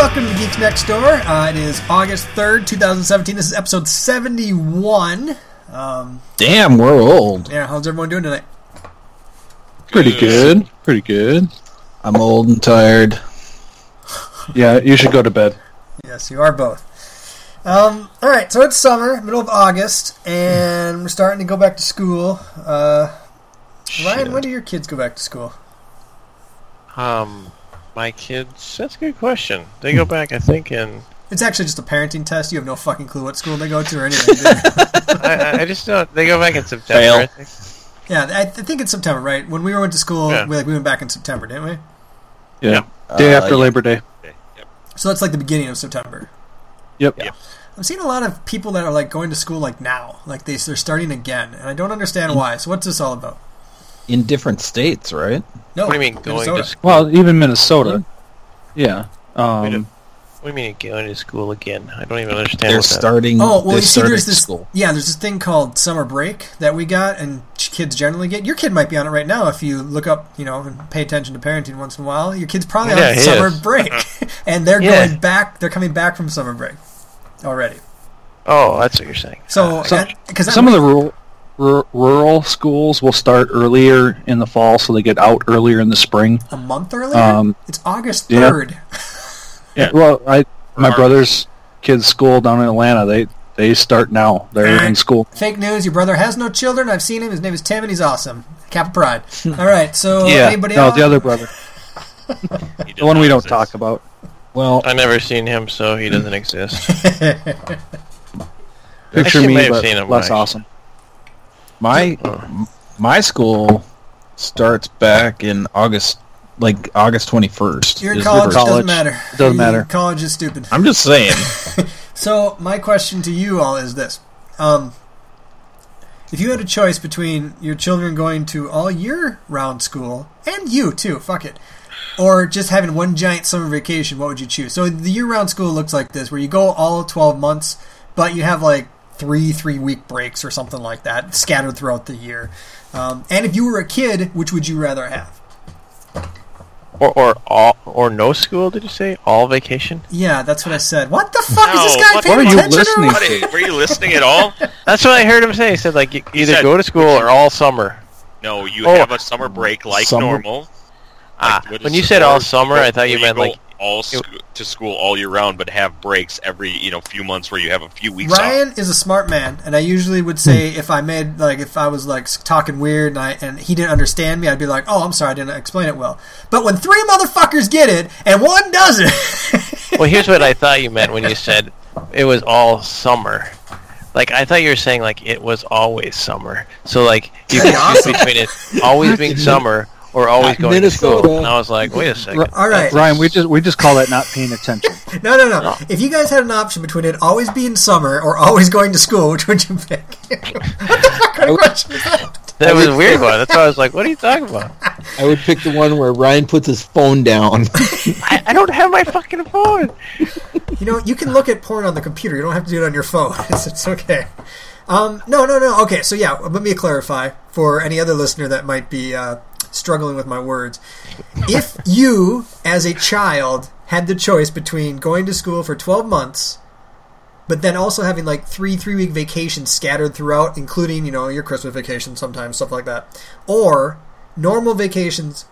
welcome to Geeks Next Door. Uh, it is August 3rd, 2017. This is episode 71. Um, Damn, we're old. yeah, how's everyone doing tonight? Pretty good. Pretty good. I'm old and tired. Yeah, you should go to bed. Yes, you are both. Um, all right, so it's summer, middle of August, and we're starting to go back to school. Uh, Ryan, when do your kids go back to school? Um, my kids. That's a good question. They go back, I think, in. It's actually just a parenting test. You have no fucking clue what school they go to or anything. I, I- I just don't. They go back in September. Fail. I think. yeah, I, I think it's September, right? When we went to school, Yeah. we, like, we went back in September, didn't we? Yeah. Day Uh, after Labor Day. So that's like the beginning of September. Yep. Yeah. I'm seeing a lot of people that are like going to school like now, like they they're starting again, and I don't understand why. So what's this all about? In different states, right? No, What do you mean going Minnesota. to school? Well, even Minnesota. Yeah. Wait a- Um, What do you mean going to school again? I don't even understand. They're what that- starting. Oh well, you see, there's this school. yeah, there's this thing called summer break that we got, and kids generally get. Your kid might be on it right now if you look up, you know, and pay attention to parenting once in a while. Your kid's probably Yeah, on summer is. break, and they're Yeah. going back. They're coming back from summer break already. Oh, that's what you're saying. So So- because some of the rural, rur- rural schools will start earlier in the fall, so they get out earlier in the spring. a month earlier, Um, it's August third. Yeah. Well, I my brother's kids' school down in Atlanta. They they start now. They're in school. Fake news. Your brother has no children. I've seen him. His name is Tim, and he's awesome. Cap Pride. All right. So Yeah. anybody No, else? the other brother, the one we don't not talk about. Well, I never seen him, so he doesn't exist. Picture Actually, me, may have but seen him, less actually. awesome. My Oh. my school starts back in August, like August twenty first. You're in college. Doesn't matter. It doesn't You- matter. College is stupid. I'm just saying. So my question to you all is this: um, If you had a choice between your children going to all year-round school and you too, fuck it, or just having one giant summer vacation, what would you choose? So the year-round school looks like this, where you go all 12 months, but you have like three three-week breaks or something like that scattered throughout the year. Um, and if you were a kid, which would you rather have? or or all or no school? Did you say all vacation? Yeah, that's what I said. What the fuck is this guy what- paying what are you attention listening or What, what? were you listening at all? That's what I heard him say. He said like you either said- go to school or all summer. No, you Oh. have a summer break like Summer- normal. Ah, Like, when you said all summer, I thought you meant go like all sc- to school all year round, but have breaks every you know few months where you have a few weeks Ryan off. is a smart man, and I usually would say if I made like if I was like talking weird and I and he didn't understand me, I'd be like, "Oh, I'm sorry, I didn't explain it well." But when three motherfuckers get it and one doesn't, Well, here's what I thought you meant when you said it was all summer. Like I thought you were saying like it was always summer. So like you That'd can be choose between it always being summer or always going to school. And I was like, wait a second. all right, Ryan, we just we just call that not paying attention. no, no, no. If you guys had an option between it always being summer or always going to school, which would you pick? what the fuck kind of question is that? That was a weird one. That's why I was like, what are you talking about? I would pick the one where Ryan puts his phone down. I, I don't have my fucking phone. You know, you can look at porn on the computer. You don't have to do it on your phone. It's, it's okay. Um, no, no, no. Okay, so yeah, let me clarify for any other listener that might be uh, struggling with my words. If you, as a child, had the choice between going to school for 12 months, but then also having like three three week vacations scattered throughout, including, you know, your Christmas vacation sometimes, stuff like that, or normal vacations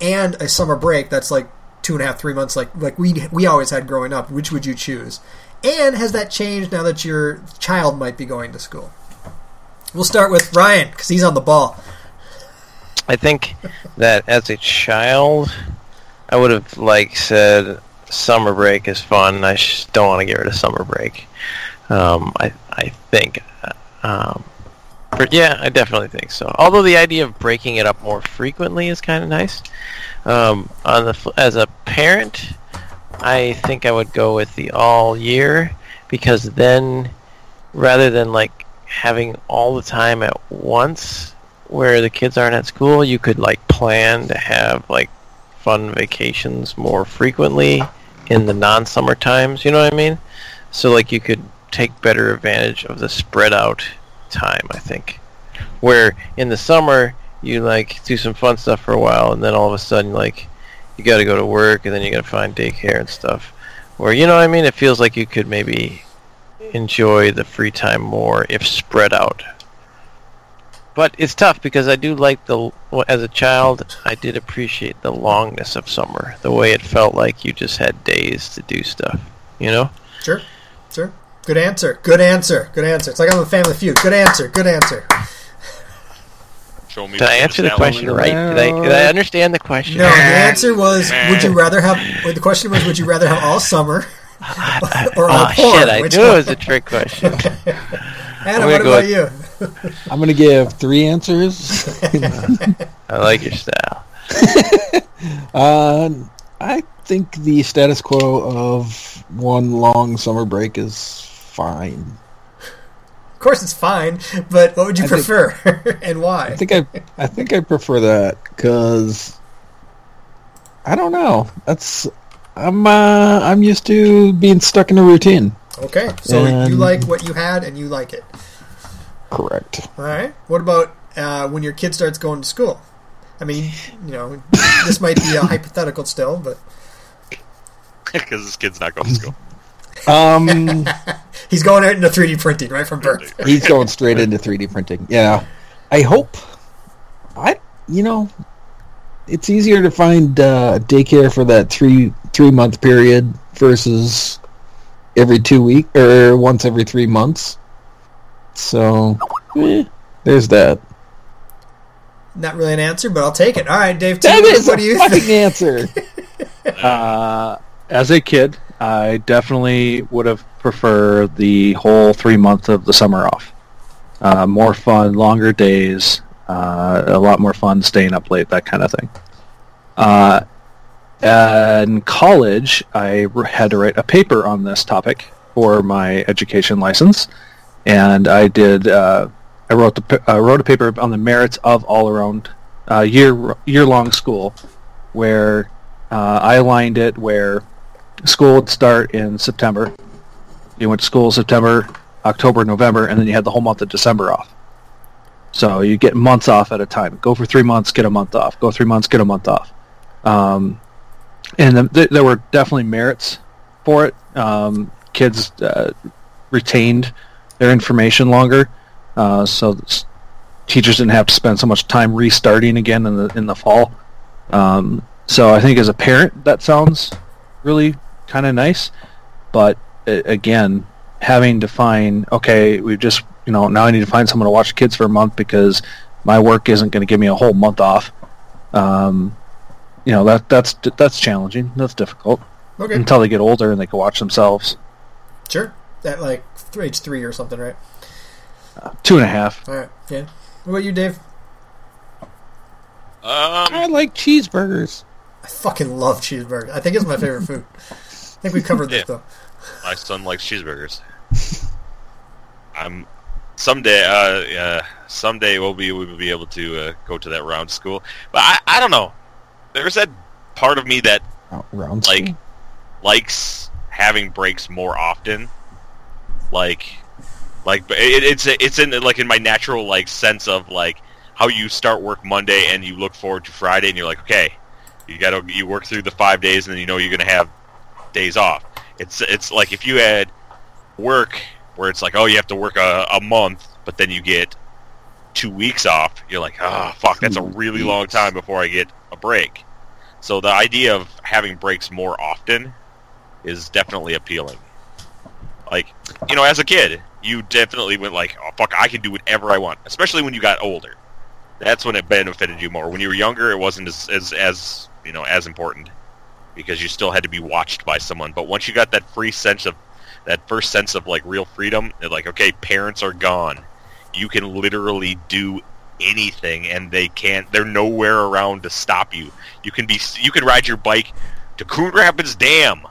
and a summer break that's like two and a half, three months, like like we we always had growing up. Which would you choose? And has that changed now that your child might be going to school? We'll start with Ryan because he's on the ball. I think that as a child, I would have like said summer break is fun. I just don't want to get rid of summer break. Um, I I think, uh, um, but yeah, I definitely think so. Although the idea of breaking it up more frequently is kind of nice. Um, on the as a parent, I think I would go with the all year because then, rather than like having all the time at once where the kids aren't at school, you could like plan to have like fun vacations more frequently in the non-summer times. You know what I mean? So like you could take better advantage of the spread out time. I think where in the summer you like do some fun stuff for a while, and then all of a sudden like you got to go to work, and then you got to find daycare and stuff. Where you know what I mean? It feels like you could maybe enjoy the free time more if spread out. But it's tough because I do like the as a child I did appreciate the longness of summer, the way it felt like you just had days to do stuff. You know? Sure, sure. Good answer. Good answer. Good answer. It's like I'm a Family Feud. Good answer. Good answer. Show me. Did I answer the question right? Did I, did I understand the question? No, the answer was: Would you rather have? Well, the question was: Would you rather have all summer or all Oh porn? shit! I Which knew it was a trick question. Anna, what gonna go about you? I'm gonna give three answers. I like your style. uh, I think the status quo of one long summer break is fine. Of course, it's fine, but what would you I think- prefer and I why? think I, I think I prefer that because I don't know. That's I'm uh, I'm used to being stuck in a routine. Okay, so you like what you had and you like it. Correct. All right. What about uh, when your kid starts going to school? I mean, you know, this might be a hypothetical still, but because this kid's not going to school. Um, he's going out into 3D printing right from birth. he's going straight into 3D printing. Yeah, I hope. I you know, it's easier to find uh, daycare for that three three month period versus every two week or once every three months. So, eh, there's that. Not really an answer, but I'll take it. All right, Dave. That T, is what a do you fucking think? answer. Uh, as a kid, I definitely would have preferred the whole three months of the summer off. Uh, more fun, longer days, uh, a lot more fun staying up late, that kind of thing. Uh, in college, I had to write a paper on this topic for my education license, and I did. Uh, I wrote the pa- uh, wrote a paper on the merits of all around uh, year year long school, where uh, I aligned it where school would start in September. You went to school September, October, November, and then you had the whole month of December off. So you get months off at a time. Go for three months, get a month off. Go three months, get a month off. Um, and there were definitely merits for it. Um, kids uh, retained their information longer, uh, so teachers didn't have to spend so much time restarting again in the in the fall. Um, so I think as a parent, that sounds really kind of nice. But uh, again, having to find okay, we've just you know now I need to find someone to watch the kids for a month because my work isn't going to give me a whole month off. Um, you know that that's that's challenging. That's difficult Okay, until they get older and they can watch themselves. sure. At like age three or something, right? Two and a half. All right. Yeah. What about you, Dave? Um, I like cheeseburgers. I fucking love cheeseburgers. I think it's my favorite food. I think we covered this Yeah. though. my son likes cheeseburgers. I'm someday. Uh, uh, someday we'll be we'll be able to uh, go to that round school. But I, I don't know. There's that part of me that Oh, round Like- school? likes having breaks more often. Like, like it, it's it's in like in my natural like sense of like how you start work Monday and you look forward to Friday and you're like, okay, you got to you work through the five days and then you know you're gonna have days off. It's it's like if you had work where it's like, oh, you have to work a, a month, but then you get two weeks off. You're like, oh, fuck, that's a really long time before I get a break. So the idea of having breaks more often is definitely appealing. Like, you know, as a kid, you definitely went like, oh, fuck, I can do whatever I want, especially when you got older. That's when it benefited you more. When you were younger, it wasn't as, as, as you know, as important because you still had to be watched by someone. But once you got that free sense of, that first sense of like real freedom, like, okay, parents are gone. You can literally do anything and they can't they're nowhere around to stop you you can be you can ride your bike to coon rapids dam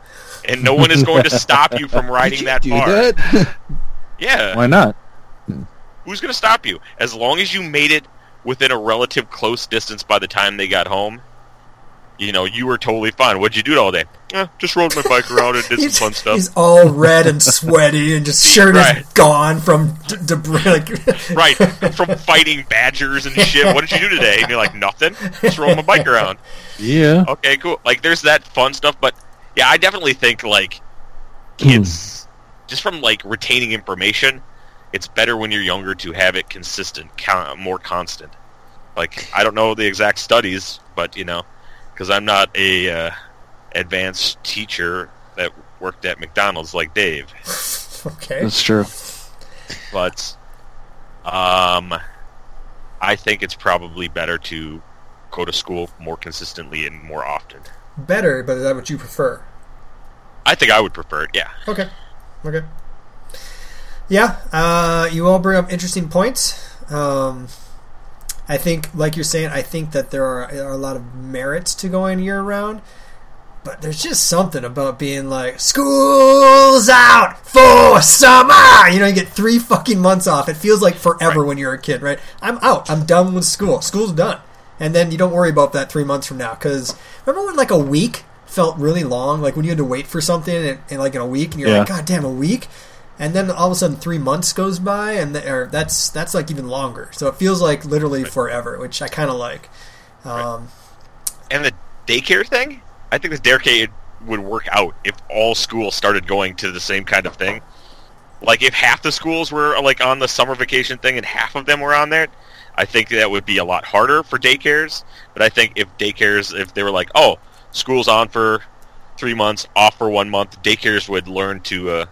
and no one is going to stop you from riding You that do far that? yeah Why not? who's going to stop you as long as you made it within a relative close distance by the time they got home you know you were totally fine what'd you do all day eh, just rode my bike around and did some fun stuff he's all red and sweaty and just shirt Right. is gone from d- debris. Like, right from fighting badgers and shit what did you do today and you're like nothing just rode my bike around Yeah. Okay, cool. Like, there's that fun stuff, but yeah, I definitely think like kids, just from like retaining information, it's better when you're younger to have it consistent, con- more constant. Like I don't know the exact studies, but you know, because I'm not a uh, advanced teacher that worked at McDonald's like Dave, Okay. That's true. but um, I think it's probably better to go to school more consistently and more often. Better, but is that what you prefer? I think I would prefer it. Yeah. Okay. Okay. Yeah, uh, you all bring up interesting points. Um, I think, like you're saying, I think that there are, are a lot of merits to going year round. But there's just something about being like, school's out for summer! You know, you get three fucking months off. It feels like forever Right. when you're a kid, right? I'm out. I'm done with school. School's done. And then you don't worry about that three months from now. Because remember when like a week felt really long? Like when you had to wait for something in, in like in a week and you're like, God damn, a week? And then all of a sudden three months goes by and the, or that's that's like even longer. So it feels like literally forever, which I kind of like. Um, And the daycare thing, I think the daycare would work out if all schools started going to the same kind of thing. Like if half the schools were like on the summer vacation thing and half of them were on there, I think that would be a lot harder for daycares. But I think if daycares, if they were like, oh, school's on for three months, off for one month, daycares would learn to uh,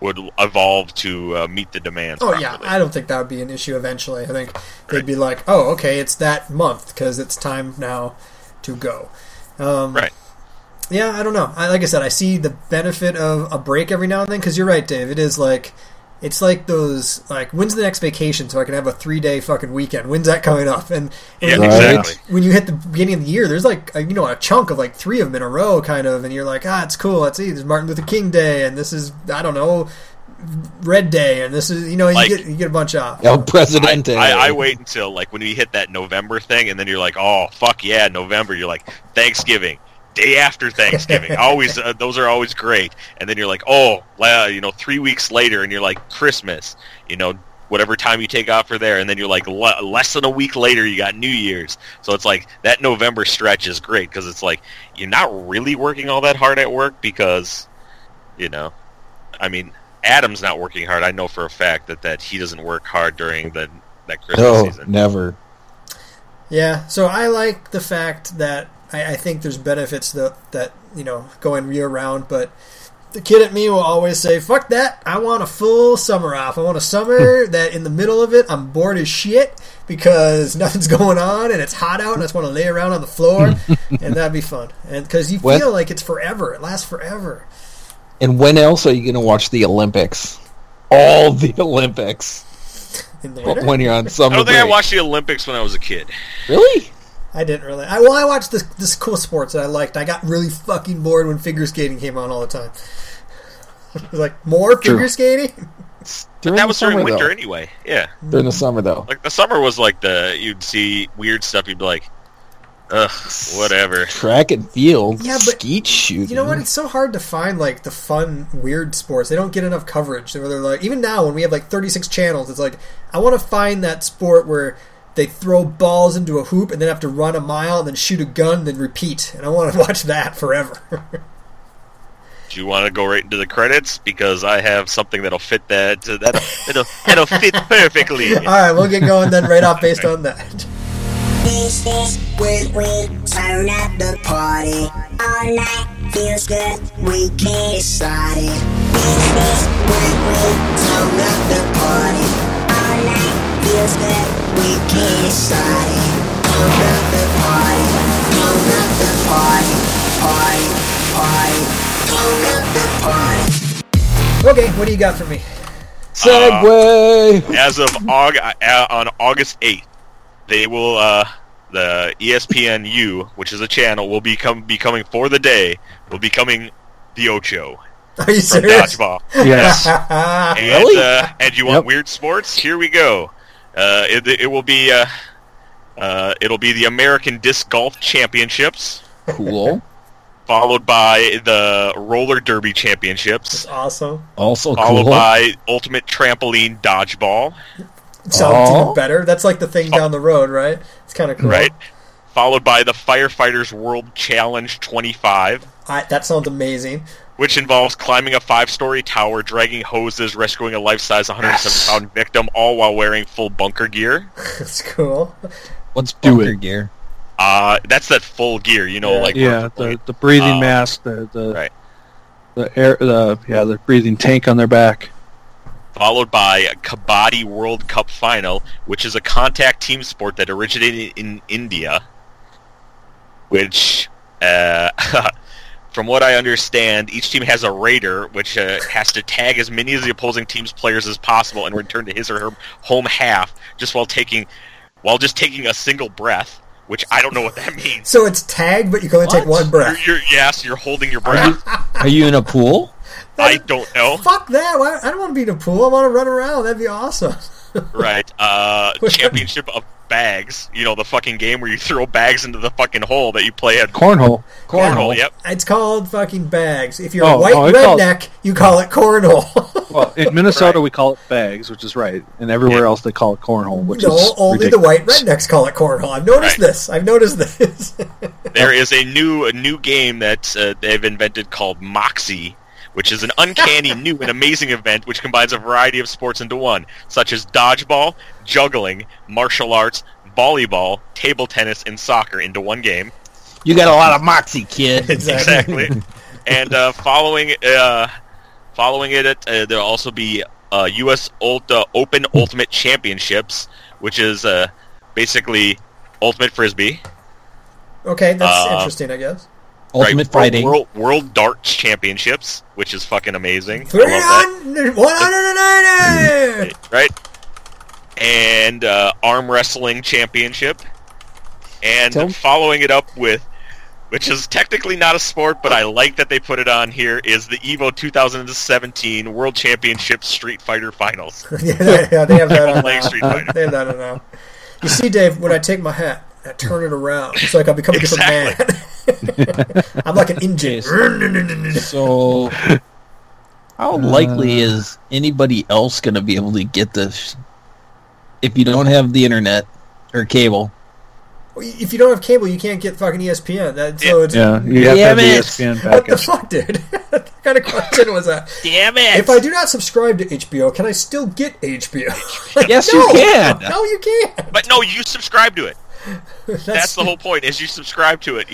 would evolve to uh, meet the demands. Oh yeah. I don't think that would be an issue eventually. I think they'd be like, "Oh, okay, it's that month because it's time now to go." Um, Right. Yeah, I don't know. I, like I said, I see the benefit of a break every now and then because you're right, Dave. It is like it's like those like when's the next vacation so I can have a three day fucking weekend. When's that coming up? And when Yeah, you- Right. exactly. when you hit the beginning of the year, there's like a, you know a chunk of like three of them in a row, kind of, and you're like, ah, it's cool. Let's see, there's Martin Luther King Day, and this is I don't know, Red Day, and this is you know you get you get a bunch off. El Presidente. I, I, I wait until like when you hit that November thing, and then you're like, oh fuck yeah, November. You're like Thanksgiving, day after Thanksgiving. always uh, those are always great. And then you're like, oh, la- you know, three weeks later, and you're like Christmas. You know, whatever time you take off for there, and then you're like le- less than a week later, you got New Year's. So it's like that November stretch is great because it's like you're not really working all that hard at work because, you know, I mean. Adam's not working hard. I know for a fact that, that he doesn't work hard during the that Christmas no, season. never. Yeah, so I like the fact that I, I think there's benefits that that you know going year round, but the kid at me will always say, "Fuck that! I want a full summer off. I want a summer that in the middle of it I'm bored as shit because nothing's going on and it's hot out and I just want to lay around on the floor and that'd be fun. And because you What? feel like it's forever, it lasts forever. And when else are you going to watch the Olympics? All the Olympics In the when you're on summer I don't think I watched the Olympics when I was a kid. Really? I didn't really. I, well, I watched this this cool sports that I liked. I got really fucking bored when figure skating came on all the time. It was like more True. figure skating. During That was summer, during winter though. anyway. Yeah, During the summer, though. like the summer was like the you'd see weird stuff. You'd be like, ugh, whatever. Track and field, Yeah, but skeet shooting. You know what? It's so hard to find like the fun, weird sports. They don't get enough coverage. Where they're like, even now when we have like 36 channels, it's like I want to find that sport where they throw balls into a hoop and then have to run a mile and then shoot a gun and then repeat. And I want to watch that forever. Do you want to go right into the credits because I have something that'll fit that uh, that that'll, that'll fit perfectly. All right, we'll get going then right off based on that. This is when we turn up the party. All night feels good, we can't start it. This is when we turn up the party. All night feels good, Okay, what do you got for me? segue. As of Aug- uh, on August eighth, they will uh, the ESPNU, which is a channel, will become becoming for the day. Will be coming the Ocho Are you from serious? dodgeball. Yes. And, Really? uh, and you want Yep. weird sports? Here we go. Uh, it, it will be uh, uh, it'll be the American Disc Golf Championships, cool. followed by the Roller Derby Championships, That's awesome. Also followed cool. by Ultimate Trampoline Dodgeball, Sounds Oh. even better. That's like the thing down the road, right? It's kind of cool. right? Followed by the Firefighters World Challenge 25, I, that sounds amazing. Which involves climbing a five-story tower, dragging hoses, rescuing a life-size 107-pound victim, all while wearing full bunker gear. That's cool. What's Do bunker it. gear? Uh, that's that full gear, you know, Yeah. like Yeah, the, the breathing Uh, mask, the the right. the air, the yeah, the breathing tank on their back. followed by a Kabaddi World Cup final, which is a contact team sport that originated in India. Which, uh, from what I understand, each team has a raider, which uh, has to tag as many of the opposing team's players as possible and return to his or her home half, just while taking, while just taking a single breath. Which I don't know what that means. So it's tag, but you can only take one breath. You're, you're, yes, you're holding your breath. Are you in a pool? I don't know. Fuck that! Why- I don't want to be in a pool. I want to run around. That'd be awesome. Right. Uh, championship of bags. You know the fucking game where you throw bags into the fucking hole that you play at Cornhole. cornhole. Yep. It's called fucking bags. If you're a Oh, white oh, I call- redneck, you call it cornhole. Well, in Minnesota Right. we call it bags, which is right, and everywhere Yeah. else they call it cornhole, which no, is only the white rednecks call it cornhole. I've noticed Right. this. I've noticed this. There is a new a new game that uh, they've invented called Moxie, which is an uncanny, new, and amazing event which combines a variety of sports into one, such as dodgeball, juggling, martial arts, volleyball, table tennis, and soccer into one game. You got a lot of moxie, kid. Exactly. and uh, following uh, following it, uh, there'll also be uh, U.S. Ulta Open Ultimate Championships, which is uh, basically ultimate frisbee. okay, that's Uh, interesting. I guess. Ultimate right? fighting. World, World Darts Championships, which is fucking amazing. Three I love that. hundred, one hundred and ninety. Right? And uh, Arm Wrestling Championship. And Tell- following it up with, which is technically not a sport, but I like that they put it on here, is the EVO 2017 World Championship Street Fighter Finals. yeah, yeah, they have that on now. Street Fighter. They have that on now. You see, Dave, when I take my hat, I turn it around. It's like I become a different man. I'm like an engine. So, how uh, likely is anybody else going to be able to get this if you don't have the internet or cable? If you don't have cable, you can't get fucking ESPN. That, so it's Yeah, you have to Damn have the E it. What the package. fuck, dude? what kind of question was that? Damn it! If I do not subscribe to HBO, can I still get HBO? Like, Yes, no. you can. No, you can't. But no, you subscribe to it. That's, That's the whole point. Is you subscribe to it.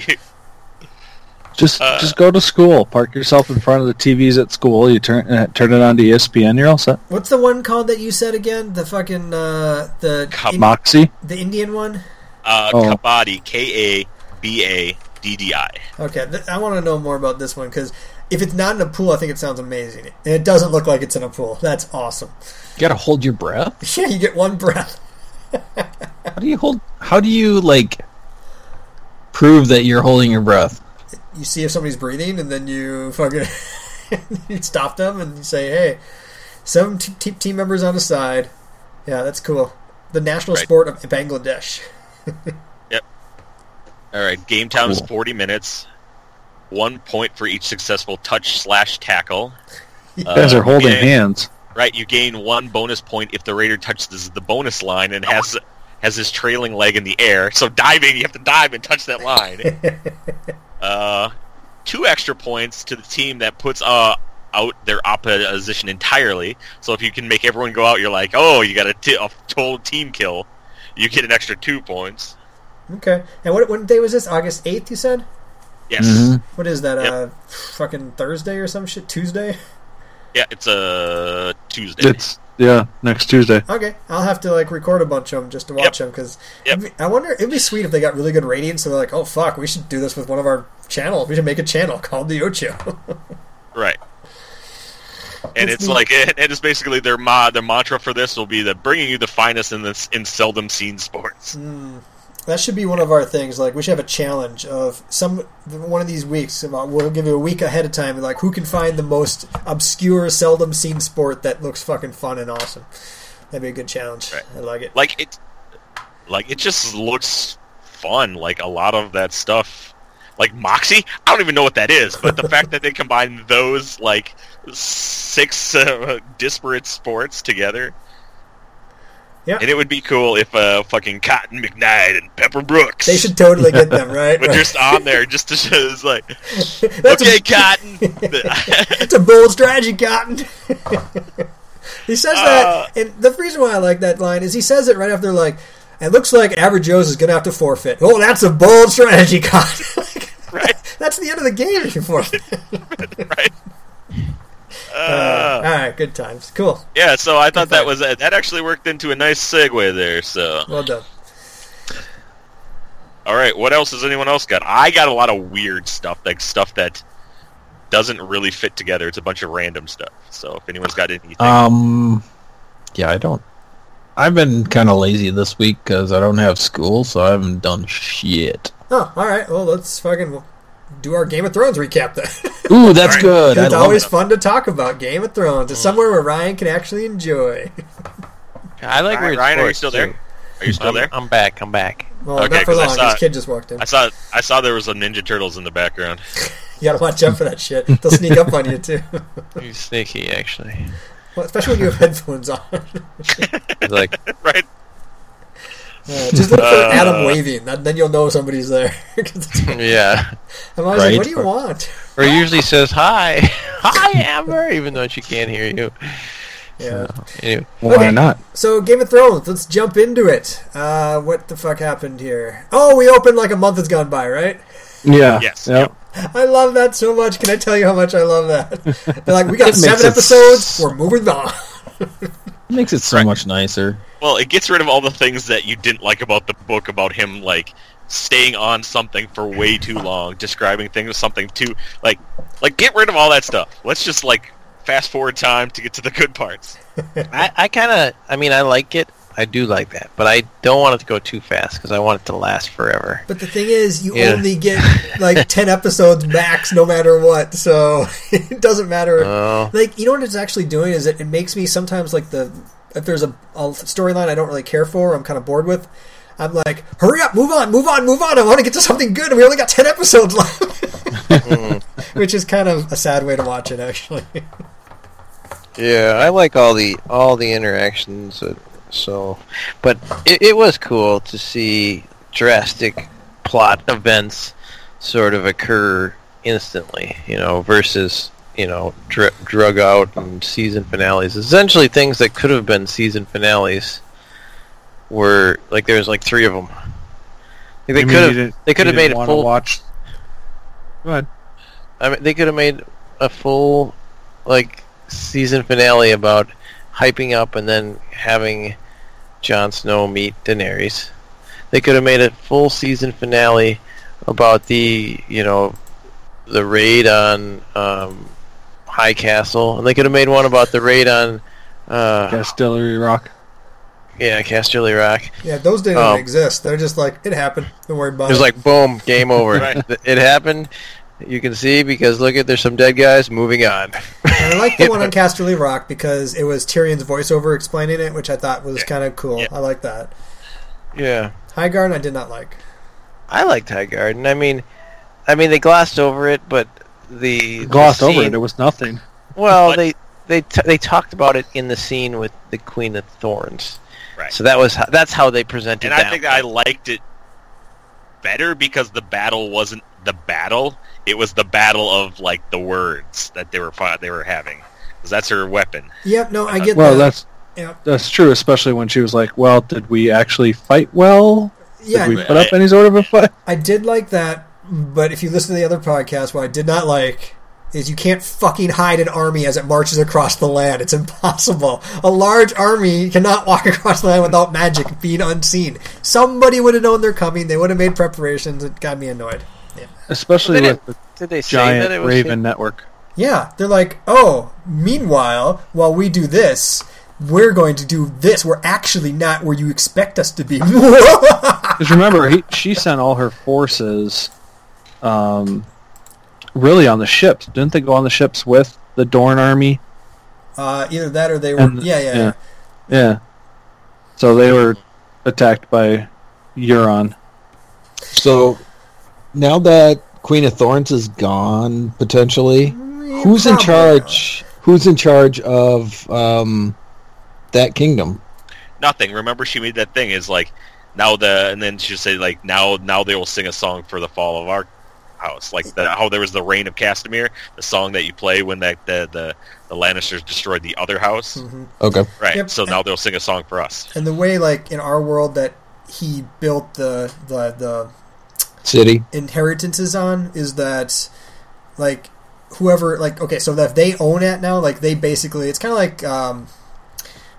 Just Uh, just go to school, park yourself in front of the TVs at school. You turn uh, turn it on to ESPN. You're all set. What's the one called that you said again? The fucking uh, the Cup- In- Moxie. the Indian one. Uh, Oh. Kabaddi, K A B A D D I. Okay, th- I want to know more about this one because if it's not in a pool, I think it sounds amazing, and it doesn't look like it's in a pool. That's awesome. You gotta hold your breath. Yeah, you get one breath. How do you hold? How do you like prove that you're holding your breath? You see if somebody's breathing, and then you fucking you stop them and you say, "Hey, seven t- t- team members on the side." Yeah, that's cool. The national Right. sport of Bangladesh. Yep. All right, game time is Cool. 40 minutes. One point for each successful touch slash tackle. You uh, guys are holding yeah. hands. Right, you gain one bonus point if the raider touches the bonus line and has has his trailing leg in the air. So diving, you have to dive and touch that line. uh, two extra points to the team that puts uh, out their opposition entirely. So if you can make everyone go out, you're like, oh, you got a, t- a total team kill. You get an extra two points. Okay, and what what day was this? August eighth, you said. Yes. Mhm. What is that? Yep. Uh, fucking Thursday or some shit? Tuesday? Yeah, it's a Tuesday. It's yeah, next Tuesday. Okay, I'll have to like record a bunch of them just to watch them because Yep. I wonder it'd be sweet if they got really good ratings. So they're like, oh fuck, we should do this with one of our channels. We should make a channel called the Ocho. Right. And That's it's neat. like it, it is basically their ma- their mantra for this will be that bringing you the finest in this in seldom seen sports. Hmm. That should be one of our things. Like we should have a challenge of some one of these weeks. We'll give you a week ahead of time. Like who can find the most obscure, seldom seen sport that looks fucking fun and awesome. That'd be a good challenge. Right. I like it. Like it, like it just looks fun. Like a lot of that stuff, like Moxie. I don't even know what that is, but the fact that they combine those like six uh, disparate sports together. Yeah. And it would be cool if uh, fucking Cotton McKnight and Pepper Brooks They should totally get them, right? were just on there just to show it's like, okay, a, Cotton. it's a bold strategy, Cotton. he says Uh. that, and the reason why I like that line is he says it right after like, "It looks like Average Joe's is going to have to forfeit." Oh, that's a bold strategy, Cotton. right, that's the end of the game if you forfeit. right. Uh, All right, good times, cool, yeah, so I thought fight. that was that actually worked into a nice segue there. So, well done. all right, what else has anyone else got? I got a lot of weird stuff, like stuff that doesn't really fit together. It's a bunch of random stuff. So, if anyone's got anything, Um, yeah, I don't. I've been kind of lazy this week because I don't have school, so I haven't done shit. Oh, all right. Well, let's fucking do our Game of Thrones recap then. Ooh, that's Alright. good. I it's love always it. fun to talk about Game of Thrones. It's mm. somewhere where Ryan can actually enjoy. I like Ryan, weird Ryan, are you sports, still there? too. Are you still I'm, there? I'm back. I'm back. Well, Okay, not for 'cause I long. saw This kid just walked in. I saw I saw there was a Ninja Turtles in the background. You gotta watch out for that shit. They'll sneak up on you too. He's sneaky, actually. well, especially when you have headphones on. Like, right? Just look for Uh. Adam waving. That, then you'll know somebody's there. yeah. I'm always Right. like, what do you want? Or usually says hi, hi Amber, even though she can't hear you. Yeah. Anyway, Why Okay. not? So Game of Thrones. Let's jump into it. Uh, what the fuck happened here? Oh, we opened like a month has gone by, right? Yeah. Yes. Yep. I love that so much. Can I tell you how much I love that? They're like, we got seven episodes. s- We're moving on. It makes it so Right. much nicer. Well, it gets rid of all the things that you didn't like about the book about him like staying on something for way too long, describing things something too like like get rid of all that stuff. Let's just like fast forward time to get to the good parts. I, I kind of, I mean, I like it. I do like that, but I don't want it to go too fast because I want it to last forever. But the thing is, you Yeah. only get like ten episodes max, no matter what. So it doesn't matter. Oh, like you know what it's actually doing is it, it makes me sometimes like the if there's a, a storyline I don't really care for, I'm kind of bored with. I'm like, hurry up, move on, move on, move on. I want to get to something good, and we only got ten episodes left. Which is kind of a sad way to watch it, actually. yeah, I like all the all the interactions. uh, So, but it, it was cool to see drastic plot events sort of occur instantly. You know, versus you know dr- drug out and season finales. Essentially, things that could have been season finales were like there was like three of them. Like, they could have they could have made a full watch. Go ahead. I mean, they could have made a full, like, season finale about hyping up and then having Jon Snow meet Daenerys. They could have made a full season finale about the, you know, the raid on um, High Castle, and they could have made one about the raid on, uh, Distillery Rock. yeah, Casterly Rock. Yeah, those didn't Um, exist. They're just like it happened. Don't worry about It It was like, boom, game over. Right. It happened. You can see because look at there's some dead guys. Moving on. And I like the one on Casterly Rock because it was Tyrion's voiceover explaining it, which I thought was Yeah. kind of cool. Yeah. I like that. yeah. Highgarden, I did not like. I liked High Garden. I mean, I mean they glossed over it, but the Glossed the over scene- it. It was nothing. Well, But- they they t- they talked about it in the scene with the Queen of Thorns. Right. So that was how, that's how they presented And I that. think that I liked it better because the battle wasn't the battle; it was the battle of like the words that they were they were having. Because that's her weapon. Yep, no, I get Well, that. that's Yeah. that's true, especially when she was like, "Well, did we actually fight well? yeah, Did we I- put up any sort of a fight?" I did like that, but if you listen to the other podcast, what I did not like is you can't fucking hide an army as it marches across the land. It's impossible. A large army cannot walk across the land without magic being unseen. Somebody would have known they're coming. They would have made preparations. It got me annoyed. Especially They with the Did they say that giant it was Raven network. Yeah, they're like, oh, meanwhile, while we do this, we're going to do this. We're actually not where you expect us to be. Because remember, he, she sent all her forces, um, really on the ships. Didn't they go on the ships with the Dorne army? uh, either that or they were. And- yeah, yeah, yeah. Yeah. So they were attacked by Euron. So now that Queen of Thorns is gone, potentially, who's in probably charge? Who's in charge of um, that kingdom? nothing. Remember, she made that thing. Is like now the and then she'll say like now now they will sing a song for the fall of our house. Like the, how there was the reign of Castamere, the song that you play when that the the, the Lannisters destroyed the other house. Okay. Right. Yep. So now they'll sing a song for us. And the way, like in our world, that he built the the the City. inheritances on is that like whoever like okay so that if they own it now like they basically it's kind of like um,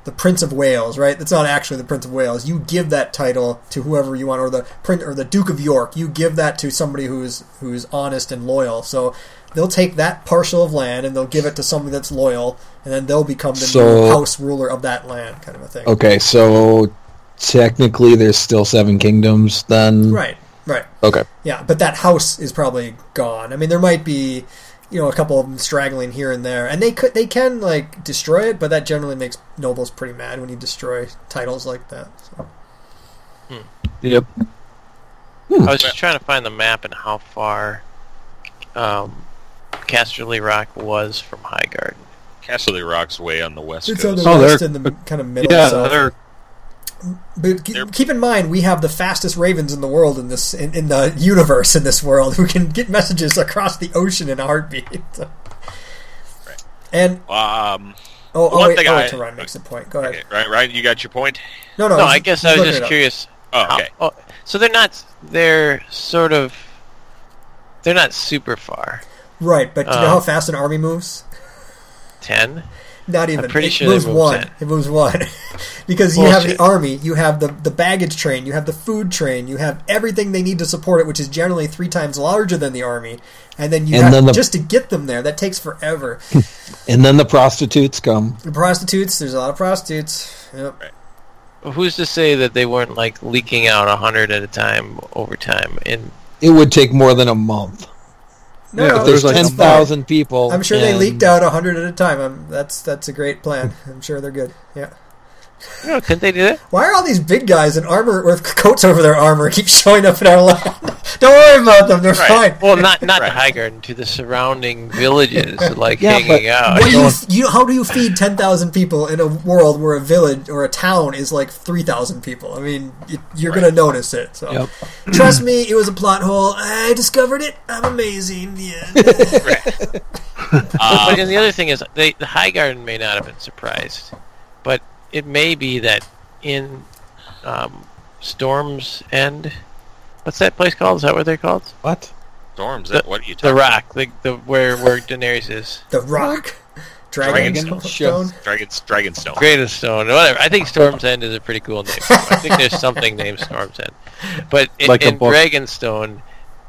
the prince of wales right? That's not actually the prince of wales. You give that title to whoever you want or the prince or the duke of york you give that to somebody who's who's honest and loyal. So they'll take that parcel of land and they'll give it to somebody that's loyal and then they'll become the So- new house ruler of that land kind of a thing. Okay, so technically there's still seven kingdoms then. right right Okay. Yeah, but that house is probably gone. I mean, there might be, you know, a couple of them straggling here and there, and they could, they can like destroy it, but that generally makes nobles pretty mad when you destroy titles like that. So. Yep. I was just trying to find the map and how far um, Casterly Rock was from Highgarden. Casterly Rock's way on the west It's on coast. the Oh, west they're- and the kind of middle. Yeah, south. they're But ke- they're- keep in mind, we have the fastest ravens in the world in this in, in the universe in this world who can get messages across the ocean in a heartbeat. So- And Um. oh, oh One wait, thing oh, I- wait, Teron makes a point. Go ahead. Okay, right, right. You got your point. No, no, No, I guess I was just curious. Oh, how- okay. oh, so they're not. They're sort of. They're not super far. Right, but do you know Uh, how fast an army moves? Ten. Not even. pretty it sure they moves move one. 10. It moves one. because you have the army, you have the, the baggage train, you have the food train, you have everything they need to support it, which is generally three times larger than the army. And then you And have then the- just to get them there, that takes forever. And then the prostitutes come. the prostitutes, there's a lot of prostitutes. Yep. Who's to say that they weren't like leaking out a hundred at a time over time? And It would take more than a month. No, Yeah, no, if There's like it's ten fine. thousand people. I'm sure they leaked out a hundred at a time. I'm, that's that's a great plan. I'm sure they're good. Yeah. you couldn't they do that? Why are all these big guys in armor with coats over their armor keep showing up in our land? Don't worry about them. They're Right. fine. Well, not not Right. to Highgarden, to the surrounding villages, like Yeah, hanging out. What do you, you, how do you feed 10,000 people in a world where a village or a town is like 3,000 people? I mean, you, you're going to notice it. So Yep. Trust me, it was a plot hole. I discovered it. I'm amazing. Yeah. but then the other thing is, they, the Highgarden may not have been surprised, but it may be that in um, Storm's End, what's that place called? Is that what they're called? What? Storms. The- what are you talking? The talking? Rock, the, the where where Daenerys is. the Rock. Dragon, Dragon Stone. Dragon's Dragonstone. Greatest Stone, whatever. I think Storm's End is a pretty cool name. I think there's something named Storm's End, but in, Like in. Dragonstone,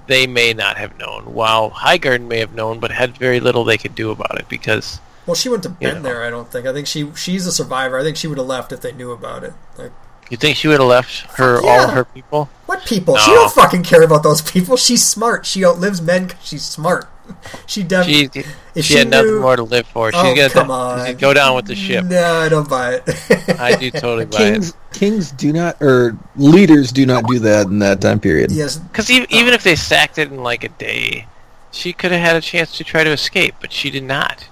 they may not have known. While Highgarden may have known, but had very little they could do about it because Well, she wouldn't have been know. there, I don't think. I think she she's a survivor. I think she would have left if they knew about it. Like, you think she would have left her Fuck all her people. what people? She don't fucking care about those people. She's smart. She outlives men 'cause she's smart. She definitely. She if she, she had nothing more to live for. She's Oh, gonna come she's on. gonna go down with the ship. No, I don't buy it. I do totally buy Kings, it. kings do not, or leaders do not do that in that time period. yes, Because even, even if they sacked it in like a day, she could have had a chance to try to escape, but she did not.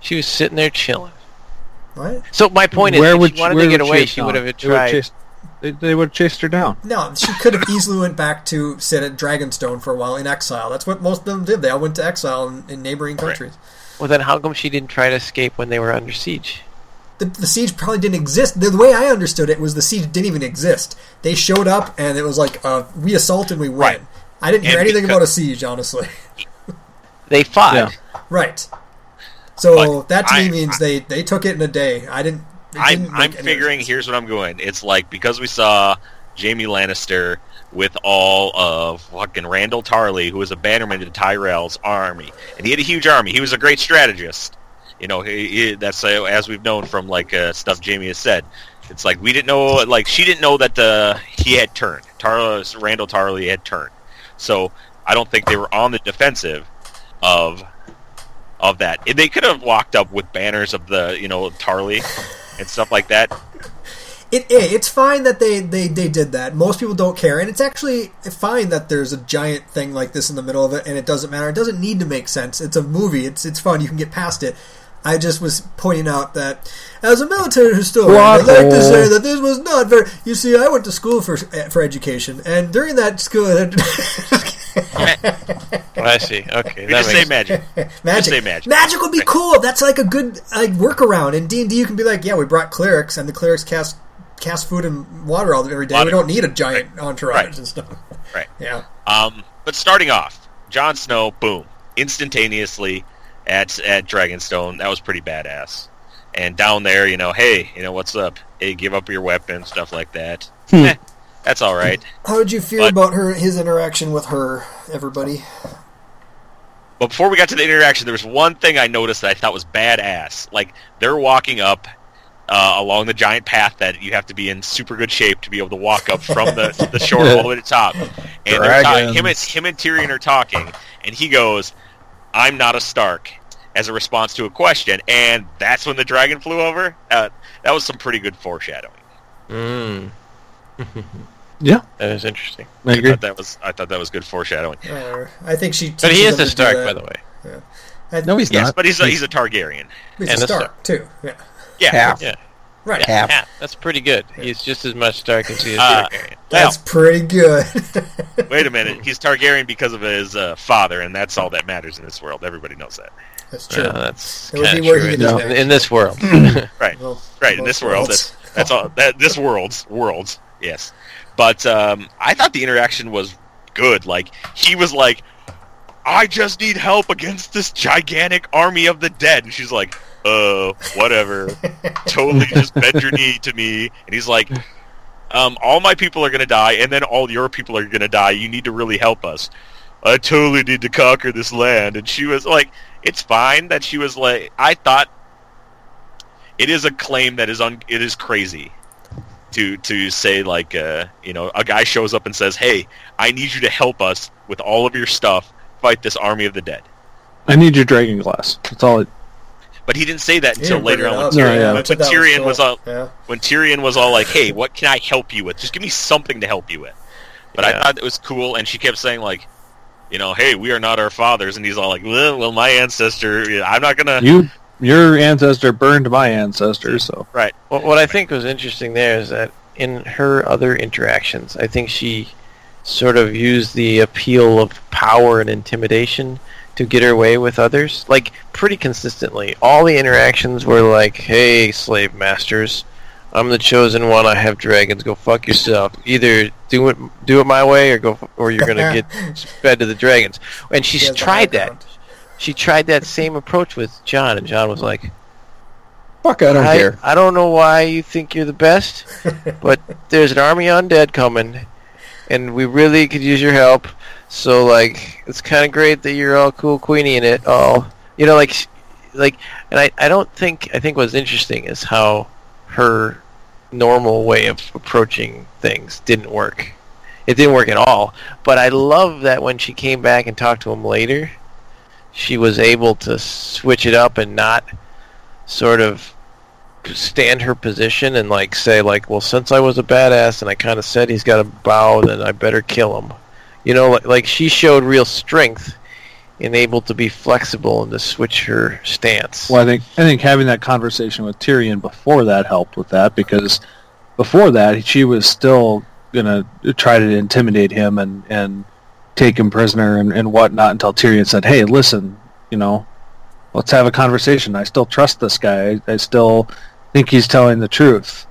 She was sitting there chilling. what? So my point is, where if would she wanted to get away, she would have tried. chased- They, they would have chased her down. No, she could have easily went back to sit at Dragonstone for a while in exile. That's what most of them did. They all went to exile in, in neighboring Right. countries. Well, then how come she didn't try to escape when they were under siege? The, the siege probably didn't exist. The, the way I understood it was the siege didn't even exist. They showed up and it was like uh, we assault and we win. Right. I didn't hear And anything about a siege, honestly. They fought. Yeah. right. So But that to me I- means they they took it in a day. I didn't. I'm, I'm figuring. sense. Here's what I'm going. It's like because we saw Jaime Lannister with all of fucking Randyll Tarly, who was a bannerman to Tyrell's army, and he had a huge army. He was a great strategist. You know, he, he, that's uh, as we've known from like uh, stuff Jaime has said. It's like we didn't know, like she didn't know that uh, he had turned. Tar- Randyll Tarly had turned. So I don't think they were on the defensive of of that. They could have walked up with banners of the you know Tarly and stuff like that. It, it- it's fine that they, they, they did that. Most people don't care, and it's actually fine that there's a giant thing like this in the middle of it, and it doesn't matter. It doesn't need to make sense. It's a movie. It's it's fun. You can get past it. I just was pointing out that as a military historian, I'd like to say that this was not very. You see, I went to school for for education, and during that school, I see. Okay, You that just say makes magic. magic. say magic. would be cool. That's like a good like workaround. In D and D, you can be like, yeah, we brought clerics, and the clerics cast cast food and water all every day. Water. We don't need a giant entourage Right. and stuff. Right. Yeah. Um, but starting off, Jon Snow, boom, instantaneously at at Dragonstone. That was pretty badass. And down there, you know, hey, you know what's up? Hey, give up your weapon, stuff like that. Eh, that's all right. How did you feel But- about her his interaction with her? Everybody. But before we got to the interaction, there was one thing I noticed that I thought was badass. Like they're walking up uh, along the giant path that you have to be in super good shape to be able to walk up from the, the shore all the way to the top. And they're ta- him and him and Tyrion are talking, and he goes, "I'm not a Stark," as a response to a question, and that's when the dragon flew over. Uh, that was some pretty good foreshadowing. Mm, Yeah, that is interesting. I I agree. thought that was I thought that was good foreshadowing. Uh, I think she. But he is a to Stark, by the way. I- No, he's Yes, not. but he's a, he's a Targaryen. He's And a a Stark Stark. too. Yeah. Yeah, Half. Yeah, Right. Half. yeah, that's pretty good. He's just as much Stark as he is Uh, Targaryen. That's pretty good. Wait a minute. He's Targaryen because of his uh, father, and that's all that matters in this world. Everybody knows that. That's true. Uh, that's It would be of where true he in, in- in this world. Right. Well, Right. In both this world, that's, that's all. That this world's worlds. Yes. But um, I thought the interaction was good. Like he was like, "I just need help against this gigantic army of the dead," and she's like, "Uh, whatever." totally just bend your knee to me, and he's like. Um, all my people are gonna die, and then all your people are gonna die. You need to really help us. I totally need to conquer this land. And she was like, it's fine that she was like, I thought it is a claim that is un- it is crazy to to say like uh, you know a guy shows up and says, hey, I need you to help us with all of your stuff fight this army of the dead. I need your dragon glass. That's all. It, But he didn't say that until later on it when up. No, Tyrion, yeah. when I Tyrion cool. was all Yeah. when Tyrion was all like, "Hey, what can I help you with? Just give me something to help you with." But I thought it was cool, and she kept saying like, "You know, hey, we are not our fathers," and he's all like, "Well, well my ancestor, I'm not gonna." you, your ancestor burned my ancestor, so Right. What, what I think was interesting there is that in her other interactions, I think she sort of used the appeal of power and intimidation to get her way with others, like pretty consistently. All the interactions were like, "Hey, slave masters, I'm the chosen one. I have dragons. Go fuck yourself. Either do it do it my way, or go, or you're gonna get fed to the dragons." And she's has tried high that. She tried that same approach with Jon, and Jon was like, Fuck, I don't I, care. I don't know why you think you're the best, but there's an army undead coming, and we really could use your help. So like, it's kind of great that you're all cool, Queenie in it. All you know, like, like, and I, I don't think I think what's interesting is how her normal way of approaching things didn't work. It didn't work at all. But I love that when she came back and talked to him later, she was able to switch it up and not sort of stand her position and like say like, well, since I was a badass and I kind of said he's got to bow, then I better kill him. You know, like, like she showed real strength and able to be flexible and to switch her stance. Well, I think I think having that conversation with Tyrion before that helped with that because before that she was still gonna try to intimidate him and and take him prisoner and, and whatnot until Tyrion said, "Hey, listen, you know, let's have a conversation. I still trust this guy. I, I still think he's telling the truth.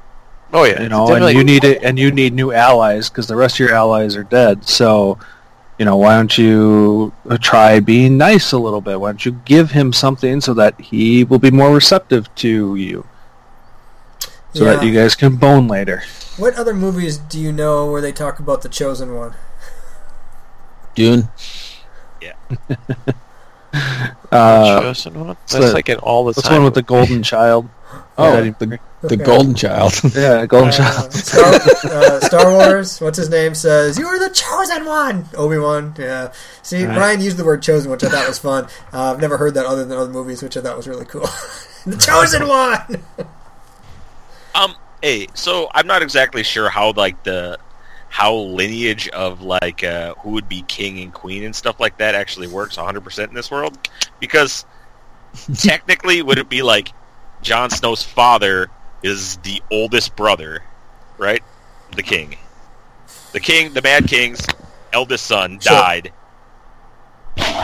Oh yeah, You know, and you need it, and you need new allies because the rest of your allies are dead. So." You know, why don't you uh, try being nice a little bit? Why don't you give him something so that he will be more receptive to you, so that you guys can bone later? What other movies do you know where they talk about the chosen one? Dune. Yeah. uh, chosen one. it's That's the- like in all the that's time. one with the golden child. Oh, Eddie the, Murphy. the Okay. Golden Child. yeah, golden Uh, child. Star, uh, Star Wars. What's his name? Says you are the chosen one. Obi Wan. Yeah. See, Right. Brian used the word chosen, which I thought was fun. Uh, I've never heard that other than other movies, which I thought was really cool. the chosen one. Um, hey, so I'm not exactly sure how like the how lineage of like uh, who would be king and queen and stuff like that actually works 100% in this world because technically, would it be like Jon Snow's father is the oldest brother, right? The king. The king, the Mad King's eldest son died.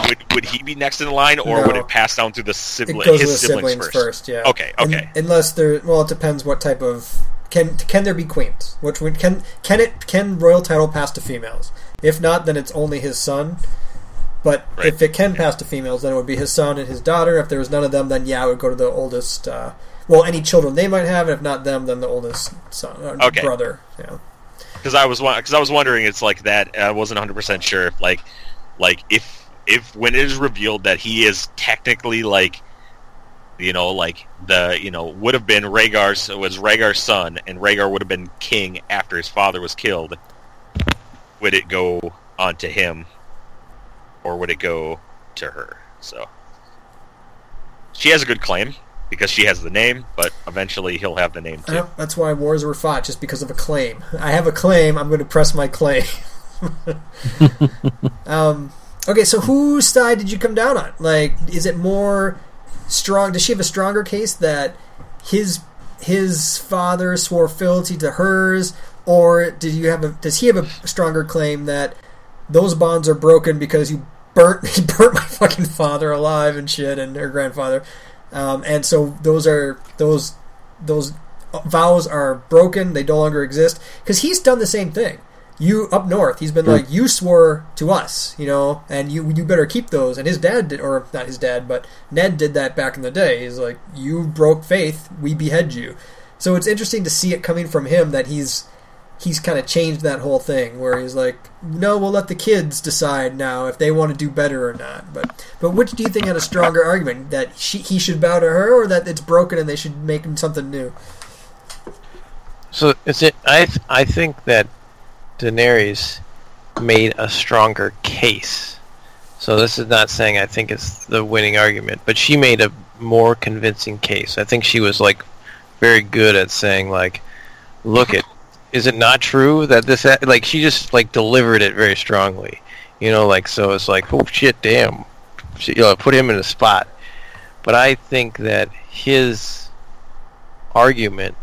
Would would he be next in line, or would it pass down to the sibling, his siblings, siblings, first? first. Yeah. Okay, okay. unless there, well, it depends what type of can can there be queens? Which one can can it can royal title pass to females? If not, then it's only his son. But Right. if it can pass to females, then it would be his son and his daughter. If there was none of them, then yeah, it would go to the oldest. Uh, well, any children they might have, and if not them, then the oldest son, uh, Okay. brother. Yeah. because I was because I was wondering it's like that I wasn't 100 percent sure if like like if if when it is revealed that he is technically like you know like the you know would have been Rhaegar's was Rhaegar's son and Rhaegar would have been king after his father was killed would it go on to him or would it go to her so she has a good claim because she has the name but eventually he'll have the name too Yeah, that's why wars were fought, just because of a claim. I have a claim. I'm going to press my claim. um, okay, so whose side did you come down on? Like, is it more strong? Does she have a stronger case that his his father swore fealty to hers, or did you have a? Does he have a stronger claim that those bonds are broken because you burnt burnt my fucking father alive and shit and her grandfather, um, and so those are those those vows are broken. They no longer exist because he's done the same thing. You up north, he's been like, you swore to us, you know, and you you better keep those. And his dad did, or not his dad, but Ned did that back in the day. He's like, you broke faith, we behead you. So it's interesting to see it coming from him that he's he's kind of changed that whole thing where he's like, no, we'll let the kids decide now if they want to do better or not. But but which do you think had a stronger argument that she, he should bow to her or that it's broken and they should make him something new? So is it? I th- I think that Daenerys made a stronger case. So this is not saying I think it's the winning argument, but she made a more convincing case. I think she was like very good at saying like, look it, is it not true that this like she just like delivered it very strongly. You know, like so it's like oh shit, damn, she, you know, put him in a spot. But I think that his argument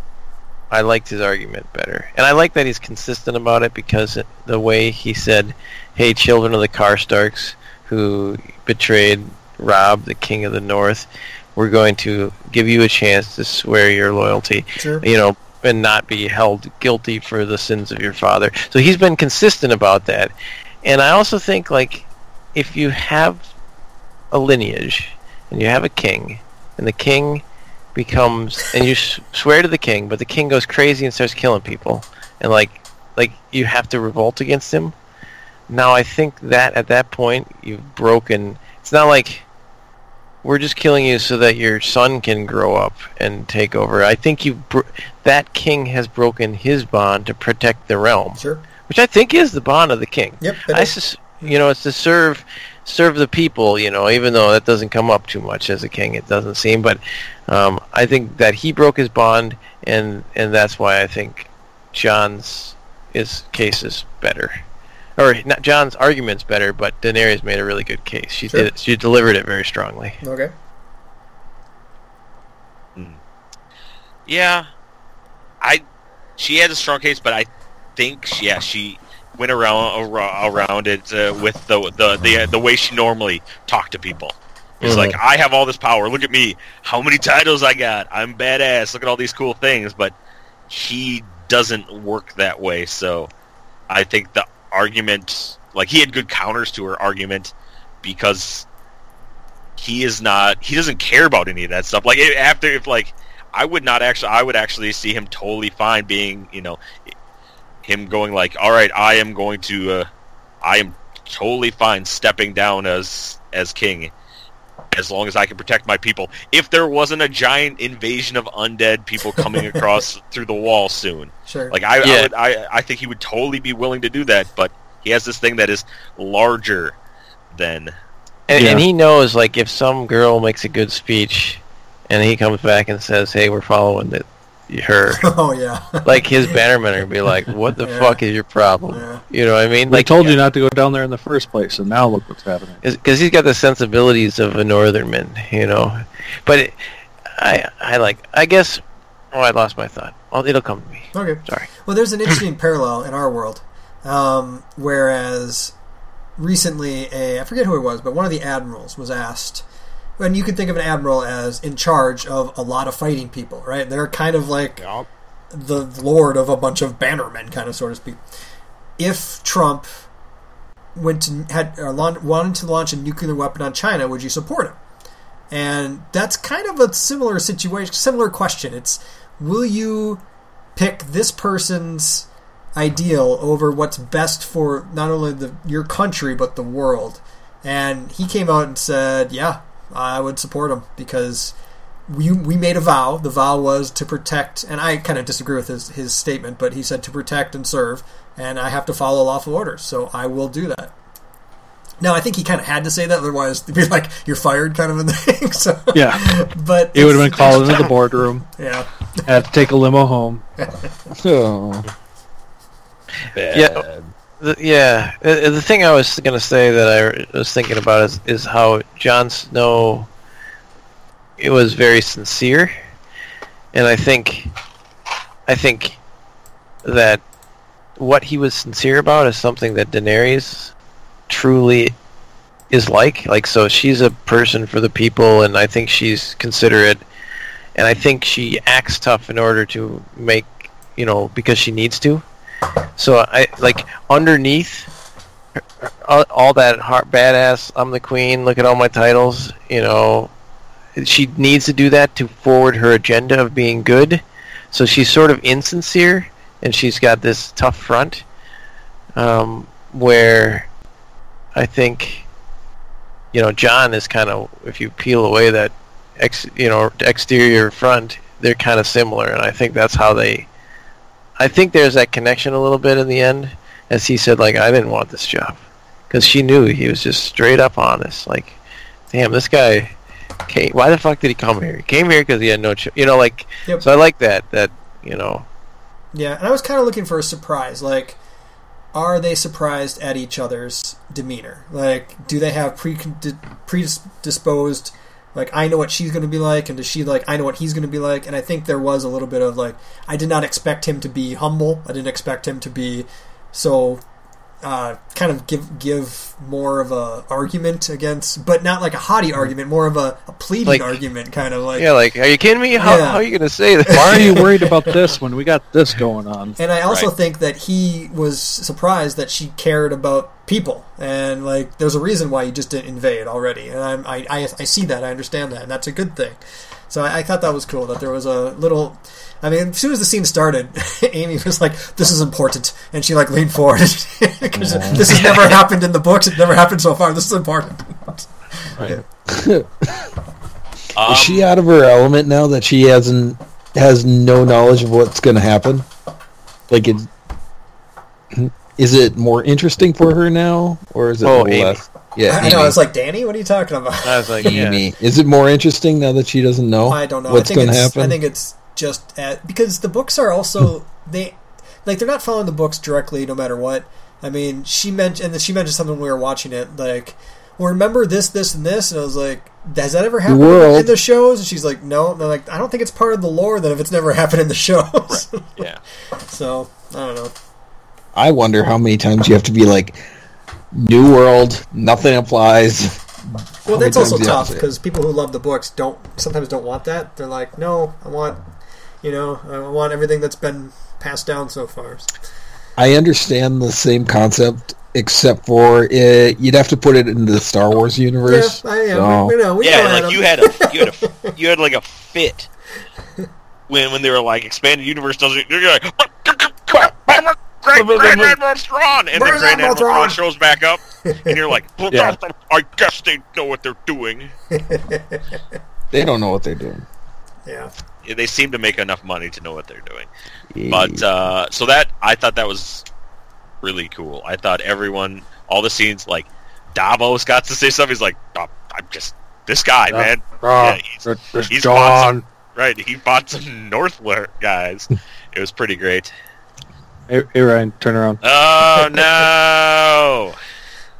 I liked his argument better, and I like that he's consistent about it because it, the way he said, "Hey, children of the Karstarks who betrayed Robb, the King of the North, we're going to give you a chance to swear your loyalty, Sure. you know, and not be held guilty for the sins of your father." So he's been consistent about that, and I also think like if you have a lineage and you have a king, and the king becomes and you swear to the king, but the king goes crazy and starts killing people, and like like you have to revolt against him. Now I think that at that point you've broken. It's not like we're just killing you so that your son can grow up and take over. I think you that king has broken his bond to protect the realm, Sure. which I think is the bond of the king. Yep. I sus- you know, it's to serve serve the people. You know, even though that doesn't come up too much as a king, it doesn't seem. But um, I think that he broke his bond, and and that's why I think Jon's his case is better, or not Jon's argument's better. But Daenerys made a really good case. She Sure. did. It, she delivered it very strongly. Okay. Yeah, I she had a strong case, but I think yeah she went around around it uh, with the the the the way she normally talked to people. It's Mhm. like I have all this power. Look at me. How many titles I got? I'm badass. Look at all these cool things. But he doesn't work that way. So I think the argument, like he had good counters to her argument, because he is not. He doesn't care about any of that stuff. Like if- after if like I would not actually. I would actually see him totally fine being. You know, him going like, all right, I am going to. Uh, I am totally fine stepping down as as king as long as I can protect my people. If there wasn't a giant invasion of undead people coming across through the wall soon, Sure. like I, I would, I, I think he would totally be willing to do that. But he has this thing that is larger than. And, Yeah. and he knows, like, if some girl makes a good speech, and he comes back and says, "Hey, we're following the her. Oh yeah. like his bannermen would be like, "What the Yeah. fuck is your problem?" Yeah. You know what I mean? They Like told you not to go down there in the first place, and now look what's happening. because he's got the sensibilities of a northernman, you know. But it, I I like I guess. Oh, I lost my thought. Oh, it'll come to me. Okay. Sorry. Well, there's an interesting parallel in our world. Um, whereas recently, a I forget who it was, but one of the admirals was asked. And you can think of an admiral as in charge of a lot of fighting people, right? They're kind of like Yup. the lord of a bunch of bannermen, kind of so to speak. If Trump went to had or laun- wanted to launch a nuclear weapon on China, would you support him? And that's kind of a similar situation, similar question. It's will you pick this person's ideal over what's best for not only the your country but the world? And he came out and said, "Yeah, I would support him because we we made a vow. The vow was to protect, and I kind of disagree with his his statement, but he said to protect and serve, and I have to follow lawful orders, so I will do that. Now, I think he kind of had to say that, otherwise, they'd be like, "You're fired," kind of in the thing. So, Yeah, but he would have been called into the boardroom, Yeah, had to take a limo home. Oh. Yeah. The, yeah, Uh, the thing I was gonna say that I was thinking about is is how Jon Snow. It was very sincere, and I think, I think, that what he was sincere about is something that Daenerys truly is like. Like, so she's a person for the people, and I think she's considerate, and I think she acts tough in order to make, you know, because she needs to. So I like underneath all, that heart badass. I'm the queen. Look at all my titles. You know, she needs to do that to forward her agenda of being good. So she's sort of insincere, and she's got this tough front, um, where I think, you know, Jon is kind of if you peel away that ex, you know, exterior front, they're kind of similar, and I think that's how they. I think there's that connection a little bit in the end, as he said, like I didn't want this job, because she knew he was just straight up honest. Like, damn, this guy. Came, why the fuck did he come here? He came here because he had no, cho- you know, like. Yep. So I like that. That you know, yeah. And I was kind of looking for a surprise. Like, are they surprised at each other's demeanor? Like, do they have pre predisposed? Like, I know what she's going to be like, and does she like? I know what he's going to be like, and I think there was a little bit of like, I did not expect him to be humble. I didn't expect him to be so uh, kind of give give more of a argument against, but not like a haughty argument, more of a, a pleading Like- argument, kind of like. yeah, like, are you kidding me? How, Yeah. how are you gonna say that? Why are you worried about this when we got this going on? And I also Right. think that he was surprised that she cared about people, and like there's a reason why he just didn't invade already, and I'm, I, I I see that, I understand that, and that's a good thing. So I, I thought that was cool that there was a little. I mean, as soon as the scene started, Amy was like, "This is important," and she like leaned forward because this has never happened in the books. It never happened so far. This is important. Um, Is she out of her element now that she hasn't has no knowledge of what's going to happen? Like, it, is it more interesting for her now, or is it Oh, a Amy. less? Yeah, I know. I was like, "Danny, what are you talking about?" I was like, yeah. Amy. Is it more interesting now that she doesn't know? I don't know. What's I think going to happen? I think it's just at, because the books are also they like they're not following the books directly, no matter what. I mean, she mentioned and then she mentioned something when we were watching it, like, well, remember this, this, and this, and I was like, has that ever happened world- in the shows? And she's like, no. And they're like, I don't think it's part of the lore that if it's never happened in the shows. yeah. so I don't know. I wonder how many times you have to be like, "New world, nothing applies." Well, that's also times do you have tough to say it? because people who love the books don't sometimes don't want that. They're like, no, I want, you know, I want everything that's been passed down so far. I understand the same concept, except for it, you'd have to put it in the Star Wars universe. Yeah, I am. so- We know. We yeah, know like Adam. you had a you had a you had like a fit when when they were like expanded universe doesn't. You're like. Great Grand Admiral Thrawn, and then Where's Grand Admiral Admiral Thrawn? Thrawn shows back up, and you're like, well, Yeah. I guess they know what they're doing. They don't know what they're doing. Yeah. They seem to make enough money to know what they're doing. But uh, so that I thought that was really cool. I thought everyone, all the scenes, like Davos got to say something. He's like, "Oh, I'm just this guy, Yeah. man. Ah, Yeah, he's- there- there's he's Jon. Right, he fought some Northward guys. It was pretty great. Hey, hey Ryan, turn around. Oh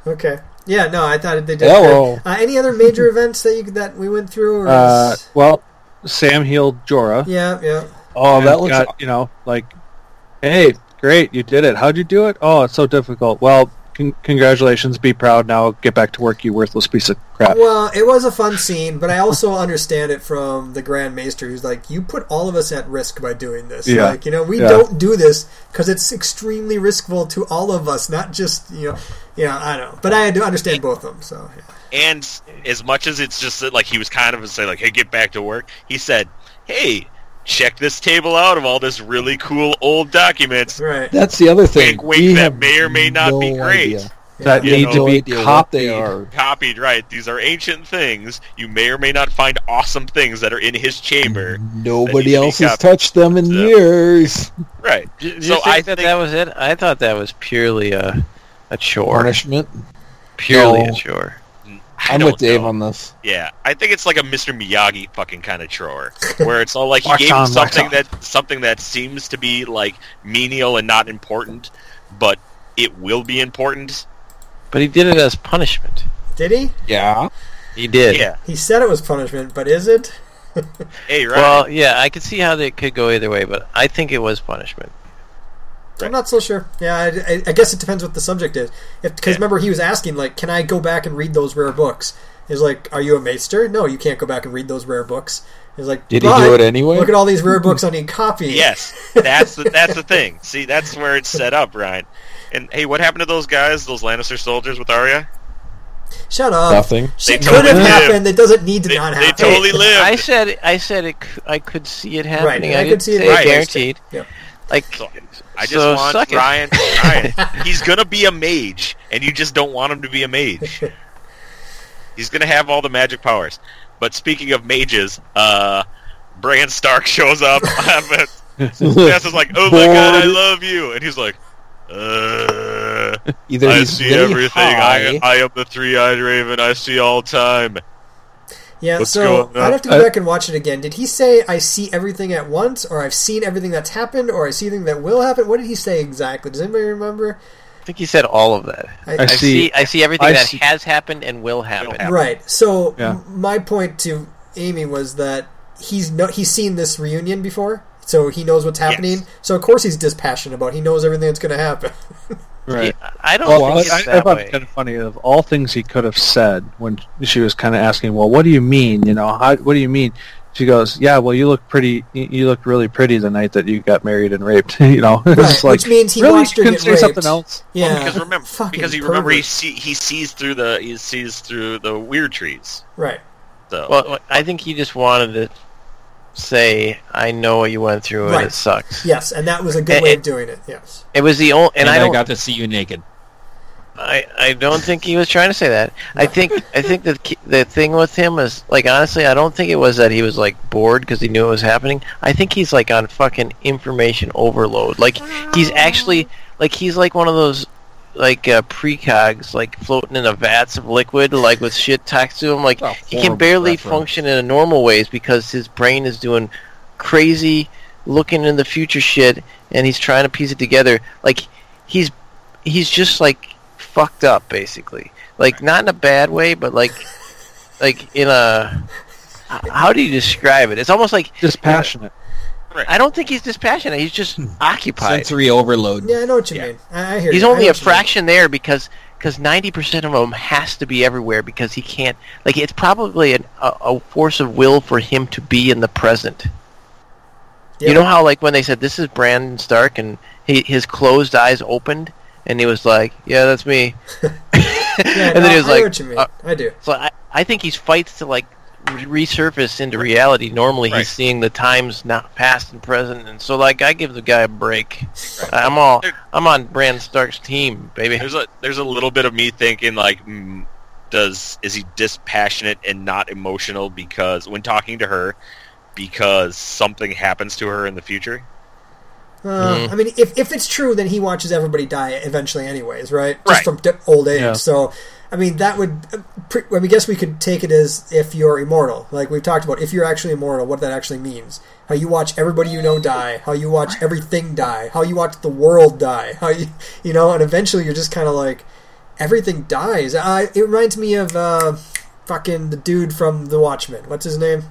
no! Okay. Yeah, no, I thought they did. Hello. Uh, any other major events that you that we went through? Or Uh, is- well, Sam healed Jorah. yeah, yeah. Oh, and that looks. got, you know like, hey, great, you did it. How'd you do it? Oh, it's so difficult. Well, con- congratulations. Be proud. Now get back to work, you worthless piece of crap. Well, it was a fun scene, but I also understand it from the Grand Maester, who's like, "You put all of us at risk by doing this. Yeah. Like, you know, we Yeah. don't do this because it's extremely riskful to all of us, not just you know, you know, I don't know." But I do understand both of them. So yeah. And as much as it's just that, like he was kind of saying, like, "Hey, get back to work," he said, "Hey, check this table out of all this really cool old documents." right. That's the other thing. Wink, wink, we that have may or may not be great. idea. that you need know, to be idea what copied. they are. Copied, right? These are ancient things. You may or may not find awesome things that are in his chamber. Nobody else has touched them in So- years. Right. Did, did So you think I that think- that was it? I thought that was purely a a chore. Punishment. Purely No. a chore. I I'm with Dave know. on this. Yeah, I think it's like a Mr. Miyagi fucking kind of chore, where it's all like he gave on, something that something that seems to be like menial and not important, but it will be important. But he did it as punishment. Did he? Yeah. He did. Yeah. He said it was punishment, but is it? Hey, right. Well, yeah, I could see how they could go either way, but I think it was punishment. I'm not so sure. Yeah, I, I, I guess it depends what the subject is. Because Yeah. remember, he was asking like, "Can I go back and read those rare books?" He's like, "Are you a maester? No, you can't go back and read those rare books." He's like, Did he do it anyway? Look at all these rare books I need copy. yes, that's the that's the thing. See, that's where it's set up, Ryan. And hey, what happened to those guys, those Lannister soldiers with Arya? Shut up. Nothing. Shit They could totally have lived. happened. It doesn't need to They, not happen. they totally lived. I said I said it. c- I could see it happening. I I, could didn't see it say happening. guaranteed. Yep. Like So, I just So want suck it. Ryan. Ryan, he's gonna be a mage, and you just don't want him to be a mage. He's gonna have all the magic powers. But speaking of mages, uh, Bran Stark shows up. Tess is like, "Oh my god, I love you," and he's like, "Uh, Either I he's see everything. high, I, I am the three-eyed raven. I see all time." Yeah, What's so? I'd have to go I- back and watch it again. Did he say I see everything at once, or I've seen everything that's happened, or I see everything that will happen? What did he say exactly? Does anybody remember? I think he said all of that. I- I I see- see. I see everything I that see- has happened and will happen. happen. Right. So Yeah. m- my point to Amy was that he's no, he's seen this reunion before, so he knows what's happening. Yes. So of course he's dispassionate about. it. He knows everything that's going to happen. Right. I don't Well, think I, it's I, I that found way. it kind of funny. Of all things he could have said when she was kind of asking, "Well, what do you mean? You know, how, what do you mean?" She goes, "Yeah, well, you look pretty. You you looked really pretty the night that you got married and raped. you know, it's like which means he really watched her couldn't get say raped. something else. yeah. because remember, Fucking because he remember he see, he sees through the he sees through the weird trees. Right. So Well, I think he just wanted to say, "I know what you went through, and Right. it sucks." Yes, and that was a good And- way of doing it. Yes. It was the only, and, And, I I, don't. got to see you naked. I, I don't think he was trying to say that. I think I think the the thing with him is like honestly, I don't think it was that he was like bored because he knew it was happening. I think he's like on fucking information overload. Like he's actually like he's like one of those like uh, precogs like floating in a vats of liquid like with shit tacked to him. Like Oh, he can barely reference. function in a normal ways because his brain is doing crazy looking in the future shit and he's trying to piece it together. Like he's he's just like fucked up basically like not in a bad way but like like in a how do you describe it it's almost like Dispassionate. I don't think he's dispassionate he's just occupied Sensory overload. Yeah, I know what you Yeah. mean. I, I hear. he's you. I only know a what mean. fraction there because because 90% of him has to be everywhere because he can't like it's probably an, a, a force of will for him to be in the present Yeah. you know how like when they said this is brandon stark and he, his closed eyes opened and he was like yeah that's me Yeah, and no, then he was I know like what you mean. uh, I do. So I, I think he's fights to like re- resurface into reality. Normally Right. he's seeing the times not past and present, and so like I give the guy a break. I'm all I'm on Bran Stark's team, baby. there's a there's a little bit of me thinking like, mm, does is he dispassionate and not emotional because when talking to her, because something happens to her in the future? Uh, Mhm. I mean, if, if it's true, then he watches everybody die eventually, anyways, right? Just Right. from old age. Yeah. So I mean, that would. uh, pre- I mean, guess we could take it as if you're immortal. Like we've talked about, if you're actually immortal, what that actually means. How you watch everybody you know die. How you watch everything die. How you watch the world die. How you, you know, and eventually you're just kind of like, everything dies. Uh, it reminds me of uh, fucking the dude from The Watchmen. What's his name?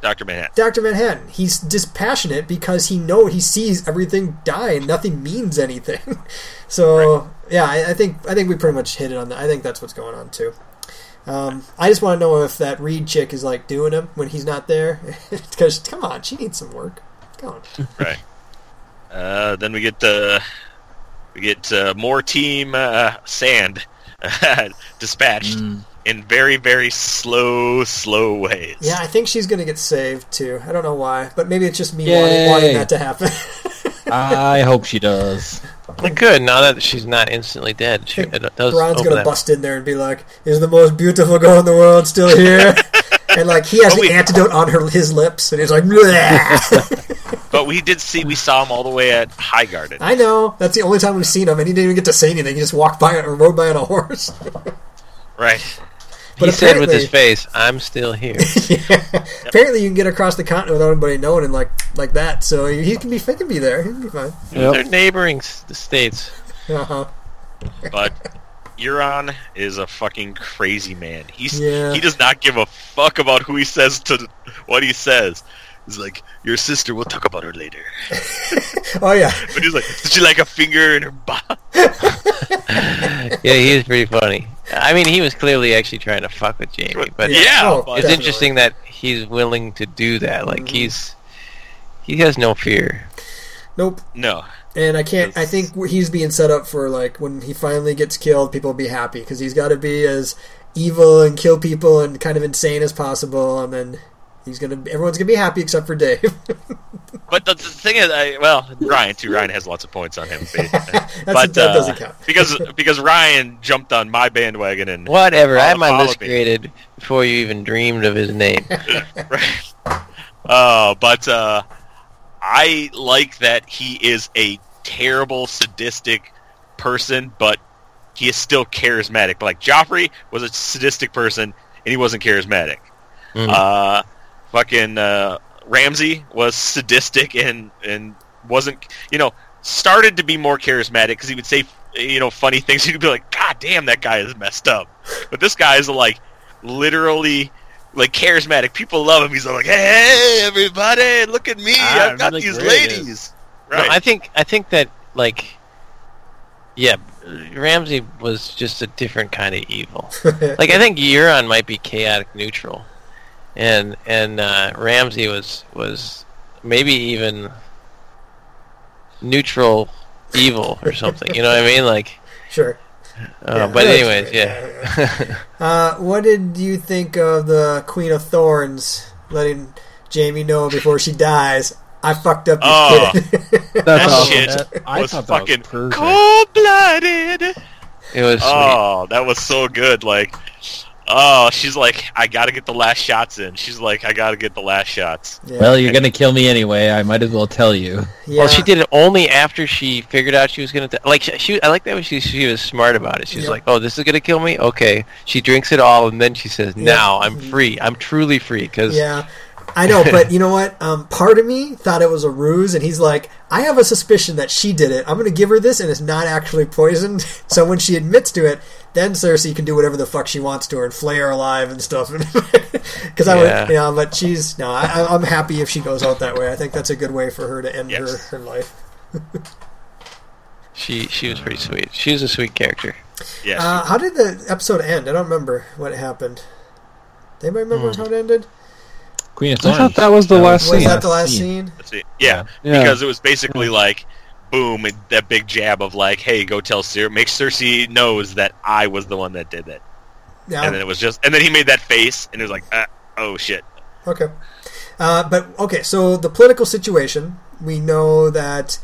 Doctor Manhattan. Doctor Manhattan. He's dispassionate because he know he sees everything die and nothing means anything. so yeah, I, I think I think we pretty much hit it on that. I think that's what's going on too. Um, I just want to know if that Reed chick is like doing him when he's not there. Because come on, she needs some work. Come on. Right. Uh, then we get the we get uh, more team uh, sand dispatched Mm. in very very slow slow ways. Yeah, I think she's gonna get saved too. I don't know why, but maybe it's just me wanting, wanting that to happen. I hope she does. Well, good. Now that she's not instantly dead, she, it does Bronn's gonna that- bust in there and be like, "Is the most beautiful girl in the world still here?" and like he has Oh, the wait. antidote on her his lips, and he's like, But we did see we saw him all the way at Highgarden. "I know." That's the only time we've seen him, and he didn't even get to say anything. He just walked by or rode by on a horse. Right. He said with his face, "I'm still here." yeah. Apparently, you can get across the continent without anybody knowing, and like like that. So he can be, he can be there. He can be fine. They're neighboring the states. Uh-huh. But Euron is a fucking crazy man. He's Yeah. he does not give a fuck about who he says to what he says. He's like, your sister. We'll talk about her later. Oh yeah, But he's like, did she like a finger in her butt? Yeah, he is pretty funny. I mean, he was clearly actually trying to fuck with Jaime, but Yeah, Oh, it's definitely. interesting that he's willing to do that. Like Mm-hmm. he's he has no fear. Nope. No. And I can't. I think he's being set up for like when he finally gets killed, people will be happy because he's got to be as evil and kill people and kind of insane as possible, and then he's gonna. Everyone's gonna be happy except for Dave. But the, the thing is, I, well, Ryan too. Ryan has lots of points on him. But, That's, but, that uh, doesn't count. because because Ryan jumped on my bandwagon and Whatever. I had my list me. created before you even dreamed of his name. right. Uh, but uh, I like that he is a terrible, sadistic person, but he is still charismatic. Like Joffrey was a sadistic person, and he wasn't charismatic. Mhm. Uh, fucking uh, Ramsay was sadistic and and wasn't you know started to be more charismatic because he would say you know funny things. You'd be like, God damn, that guy is messed up. But this guy is like literally like charismatic. People love him. He's like, hey, everybody, look at me. Ah, I've got really these great, ladies. No, I think I think that like yeah, Ramsay was just a different kind of evil. like I think Euron might be chaotic neutral, and and uh, Ramsay was was maybe even neutral evil or something. You know what I mean? Like, Sure. uh, Yeah, but anyways, great. yeah. Uh, what did you think of the Queen of Thorns letting Jaime know before she dies? I fucked up your Oh. kid. That awesome. shit That- I was fucking cold blooded. it was sweet. Oh, that was so good. Like, oh, she's like, I gotta get the last shots in. She's like, I gotta get the last shots. Yeah. Well, you're gonna kill me anyway. I might as well tell you. yeah. Well, she did it only after she figured out she was gonna th- like. She, she, I like that when she she was smart about it. She's Yeah. like, "Oh, this is gonna kill me." Okay, she drinks it all, and then she says, Yeah. "Now I'm free. I'm truly free." Because Yeah, I know, but you know what? Um, part of me thought it was a ruse, and he's like, I have a suspicion that she did it. I'm going to give her this, and it's not actually poisoned. So when she admits to it, then Cersei can do whatever the fuck she wants to her and flay her alive and stuff. Because I Yeah. would, yeah, but she's no. I, I- I'm happy if she goes out that way. I think that's a good way for her to end Yes. her, her life. she she was pretty sweet. She was a sweet character. Yes. Uh, how did the episode end? I don't remember what happened. Does anybody remember how it ended? Queen of I thought that was the last Was scene. that the last scene? That's it. Yeah, Yeah. because it was basically like, boom, and that big jab of like, hey, go tell Cer, make Cersei knows that I was the one that did it. Yeah. And then it was just, and then he made that face, and it was like, uh, oh shit. Okay. Uh, but okay, so the political situation, we know that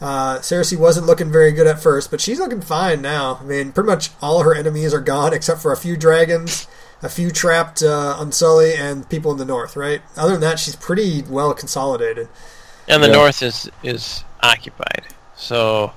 uh, Cersei wasn't looking very good at first, but she's looking fine now. I mean, pretty much all her enemies are gone except for a few dragons, a few trapped uh, Unsully, and people in the north. Right. Other than that, she's pretty well consolidated. And the Yeah. north is is occupied. So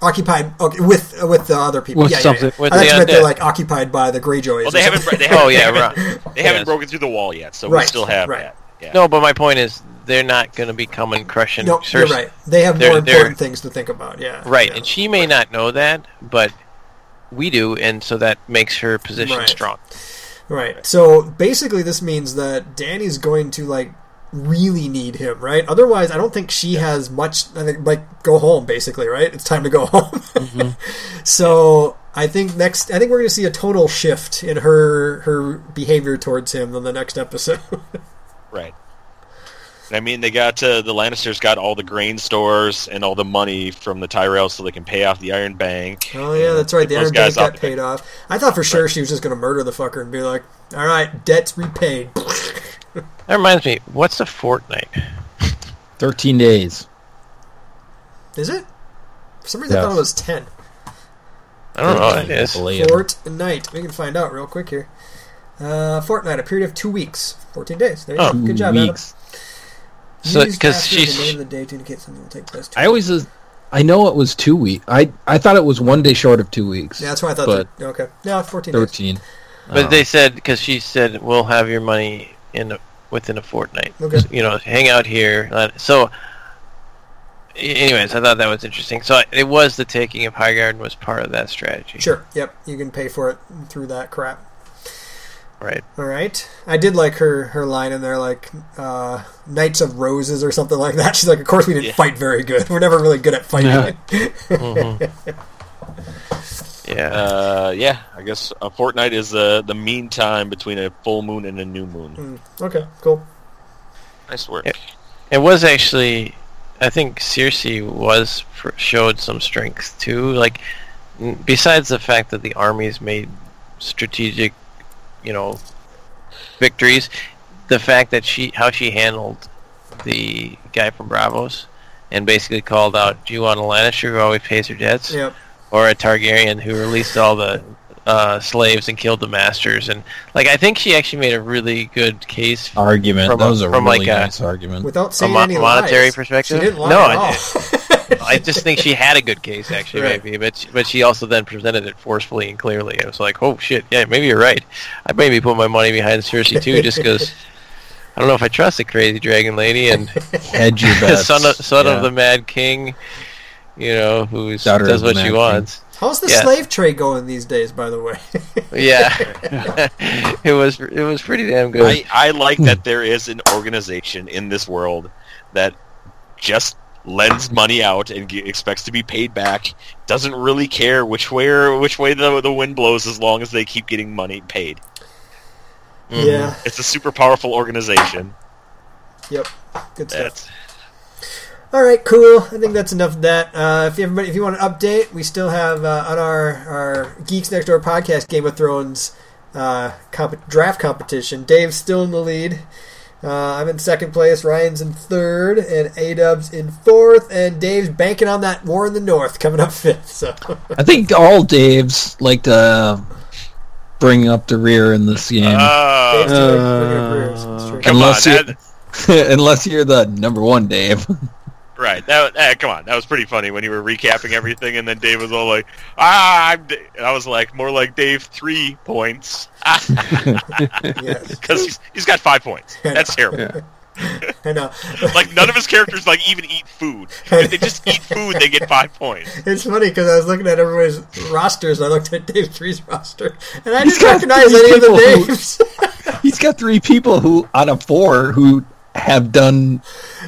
occupied okay, with with the other people. With yeah, something- yeah, yeah. with I the you meant they're like occupied by the Greyjoys. Well, they haven't. They haven't Oh, yeah, they haven't, they haven't Yes. broken through the wall yet, so Right, we still have right. that. Yeah. No, but my point is, they're not going to be coming crushing. No, you're right. They have They're- more they're- important things to think about. Yeah, Right, yeah. and she may not know that, but we do, and so that makes her position Right. strong. Right. So basically, this means that Dany's going to like really need him, right? Otherwise, I don't think she has much. I think like go home, basically, right? It's time to go home. so I think next, I think we're going to see a total shift in her her behavior towards him on the next episode. Right. I mean, they got uh, the Lannisters got all the grain stores and all the money from the Tyrells, so they can pay off the Iron Bank. oh yeah, that's right. The Iron Bank got paid off. I thought for sure she was just going to murder the fucker and be like, "All right, debts repaid." That reminds me, what's a fortnight? Thirteen days. Is it? For some reason, I thought it was ten. I don't know what 13, it I is. believe. fortnight. We can find out real quick here. Uh, fortnight, a period of two weeks, fourteen days. There you Oh. go. Good job, weeks. So, because after the she's name of the day to indicate something will take place. I always, uh, I know it was two weeks. I I thought it was one day short of two weeks. yeah, that's why I thought. but that, okay, no, fourteen. days. But Oh. they said because she said we'll have your money in a, within a fortnight. Okay. You know, hang out here. So, anyways, I thought that was interesting. So it was the taking of Highgarden was part of that strategy. Sure. Yep. You can pay for it through that crap. Right. All right. I did like her her line in there, like uh, Knights of Roses or something like that. She's like, "Of course we didn't Yeah. fight very good. We're never really good at fighting." Yeah. Uh, yeah, I guess a fortnight is the the mean time between a full moon and a new moon. okay. Cool. Nice work. Yeah. It was actually, I think Cersei was fr- showed some strength too. Like, n- besides the fact that the armies made strategic, you know, victories, the fact that she how she handled the guy from Braavos and basically called out, "Do you want a Lannister who always pays her debts, Yep. Or a Targaryen who released all the uh, slaves and killed the masters?" And like, I think she actually made a really good case Argument. From that a- was a from really like a- argument. Without saying mo- any monetary lies. perspective? She didn't lie No, at I all. I just think she had a good case, actually, Right. maybe, but she, but she also then presented it forcefully and clearly. It was like, oh shit, yeah, maybe you're right. I maybe put my money behind Cersei too, just because I don't know if I trust the crazy dragon lady and Hedge your bets. son of son Yeah. of the Mad King, you know, who Daughter does what she wants. How's the Yeah. slave trade going these days? By the way. Yeah, it was it was pretty damn good. I, I like that there is an organization in this world that just lends money out and ge- expects to be paid back. Doesn't really care which way which way the the wind blows as long as they keep getting money paid. Mhm. Yeah. It's a super powerful organization. Yep. Good stuff. That's All right, cool. I think that's enough of that. Uh, if everybody, if you want an update, we still have uh, on our our Geeks Next Door podcast Game of Thrones uh, comp- draft competition. Dave's still in the lead. Uh, I'm in second place. Ryan's in third, and A Dub's in fourth. And Dave's banking on that War in the North coming up fifth. So I think all Daves like to bring up the rear in this game, uh, Dave's doing pretty good careers. That's true. come unless on, you- that, unless you're the number one Dave. right? That uh, come on, that was pretty funny when you were recapping everything, and then Dave was all like, "Ah," I'm Da-" and I was like, more like Dave three points Yes, because he's he's got five points. That's terrible. I know. Like none of his characters like even eat food. If they just eat food, they get five points. It's funny because I was looking at everybody's rosters. I looked at Dave Three's roster, and I He's didn't recognize any of the people who- names. He's got three people who out of four who have done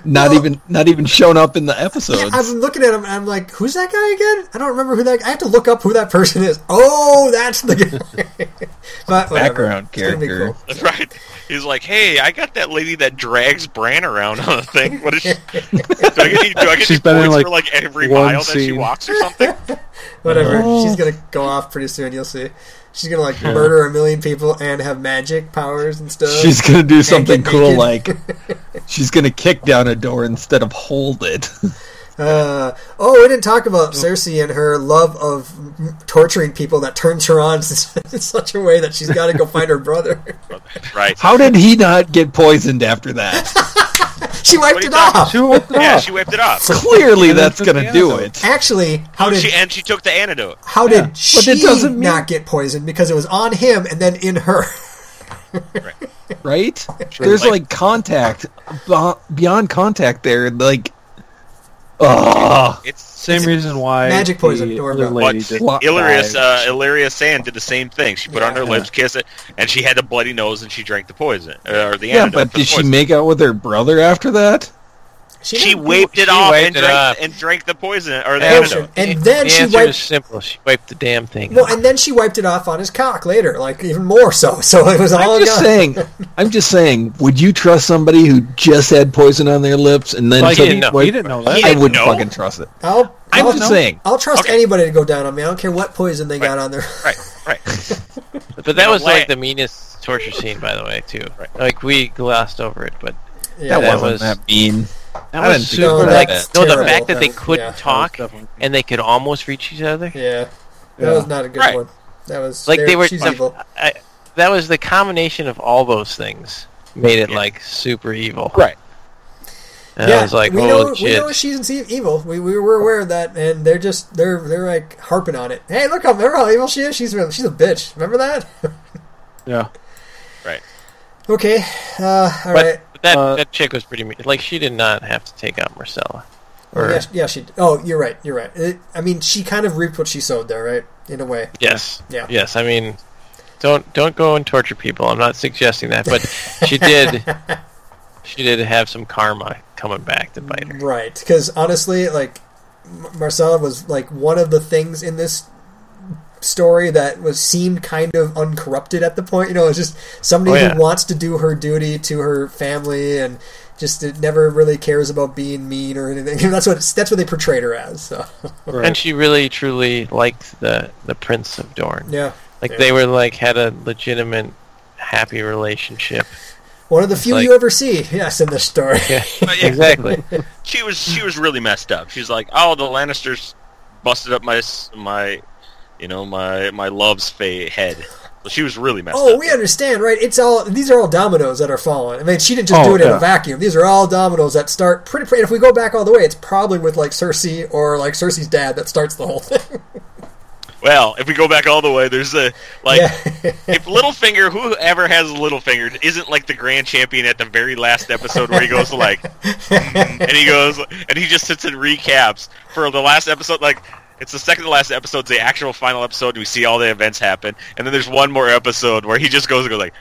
not Well- even not even shown up in the episodes. I'm looking at him and I'm like, who's that guy again? I don't remember who that. I have to look up who that person is. Oh, that's the guy. but whatever. Background It's character. cool. That's right. He's like, "Hey, I got that lady that drags Bran around on a thing. What is she? Do I get any, do I get She's any been in, points like, for like every one mile that she walks or something?" Whatever. Oh. She's gonna go off pretty soon. You'll see. She's gonna like murder a million people and have magic powers and stuff. She's gonna do something cool naked. like she's gonna kick down a door instead of hold it. Uh, oh, we didn't talk about Cersei and her love of m- torturing people that turns her on in such a way that she's got to go find her brother. right. How did he not get poisoned after that? she wiped it off. She wiped it Yeah, off. she wiped it off. Clearly, that's gonna do it. Actually, how Oh, did she, and she took the antidote. how Yeah, did but she it doesn't mean- not get poisoned because it was on him and then in her? right? There's Like- like contact beyond contact there. Like, oh, It's Same reason why Magic poison, the don't worry other about But lady Illyrius, uh, Ellaria Sand did the same thing. She put on her lips, kiss it, and she had a bloody nose, and she drank the poison uh, or the yeah, but the did she make out with her brother after that? She didn't- wiped it She off wiped and it drank and drank the poison or the Yeah, antidote. And then the she answer wiped. is simple. She wiped the damn thing. Well, and then she wiped it off on his cock later, like even more so. So it was all I'm just gone. saying. I'm just saying. Would you trust somebody who just had poison on their lips and then Like, he suddenly didn't know. wipe- He didn't know that. I wouldn't know? fucking trust it. I'll, I'm I'll, just saying. I'll trust Okay. anybody to go down on me. I don't care what poison they got on there. Right, right. But that know, was like- like the meanest torture scene, by the way, too. Right. Like we glossed over it, but Yeah, that, that wasn't was- that mean. That I was didn't think No, it was that's that. no, the fact that they couldn't yeah. talk and they could almost reach each other. Yeah, that Yeah. was not a good Right. one. That was Like they were. She's the- evil. I, that was the combination of all those things made it Yeah. like super evil. Right. And yeah, I was like, we oh know we know she's evil. We, we were aware of that, and they're just they're they're like harping on it. Hey, look how remember how evil she is. She's she's a bitch. Remember that? Yeah. Right. okay, uh, all But- right. That Uh, that chick was pretty mean. Like she did not have to take out Myrcella. Or yeah, yeah, she. Oh, you're right. You're right. It, I mean, she kind of reaped what she sowed there, right? In a way. yes, Yeah. yes. I mean, don't don't go and torture people. I'm not suggesting that, but she did. She did have some karma coming back to bite her. Right, because honestly, like M- Myrcella was like one of the things in this story that was seemed kind of uncorrupted at the point. You know, it's just somebody Oh, yeah. who wants to do her duty to her family and just it never really cares about being mean or anything. that's what that's what they portrayed her as. So Right. And she really truly liked the the Prince of Dorne. yeah, Like Yeah. they were like had a legitimate happy relationship. one of the few like- you ever see. Yes, in this story. Yeah, exactly. she was she was really messed up. She's like, oh, the Lannisters busted up my my, you know, my my love's fa- head. So she was really messed Oh, up. we understand, right? It's all these are all dominoes that are falling. I mean, she didn't just Oh, do it in a vacuum. These are all dominoes that start pretty. pretty if we go back all the way, it's probably with like Cersei or like Cersei's dad that starts the whole thing. Well, if we go back all the way, there's a like yeah, if Littlefinger, whoever has Littlefinger, isn't like the grand champion at the very last episode where he goes like, "Mm," and he goes and he just sits and recaps for the last episode. Like it's the second to last episode, the actual final episode. and We see all the events happen, and then there's one more episode where he just goes and goes like.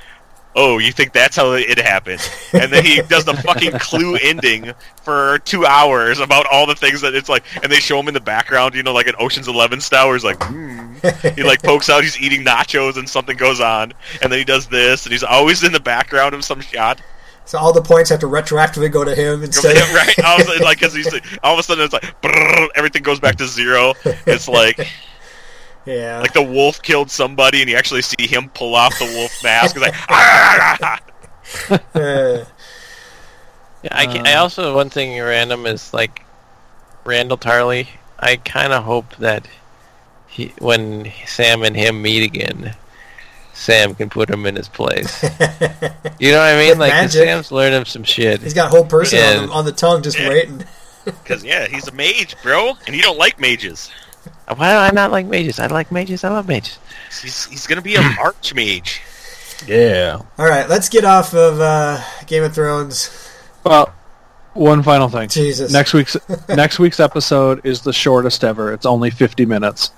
Oh, you think that's how it happened? And then he does the fucking clue ending for two hours about all the things that it's like, and they show him in the background, you know, like an Ocean's Eleven style, where he's like, hmm he like pokes out, he's eating nachos, and something goes on, and then he does this, and he's always in the background of some shot. So all the points have to retroactively go to him instead. Yeah, right? All of, a sudden, like, cause he's, all of a sudden, it's like brrr, everything goes back to zero. It's like yeah, like the wolf killed somebody, and you actually see him pull off the wolf mask. It's like, "Ah!" Uh, Yeah, I, ca- I also one thing random is like Randyll Tarly. I kind of hope that he, when Sam and him meet again, Sam can put him in his place. You know what I mean? With Like 'cause magic. Sam's learned him some shit. he's got a whole person Yeah. on, the, on the tongue just Yeah. waiting. Because yeah, he's a mage, bro, and you don't like mages. Why do I not like mages? I like mages. I love mages. He's he's gonna be a archmage. Yeah. All right, let's get off of uh, Game of Thrones. Well, one final thing. Jesus, Next week's next week's episode is the shortest ever. It's only 50 minutes.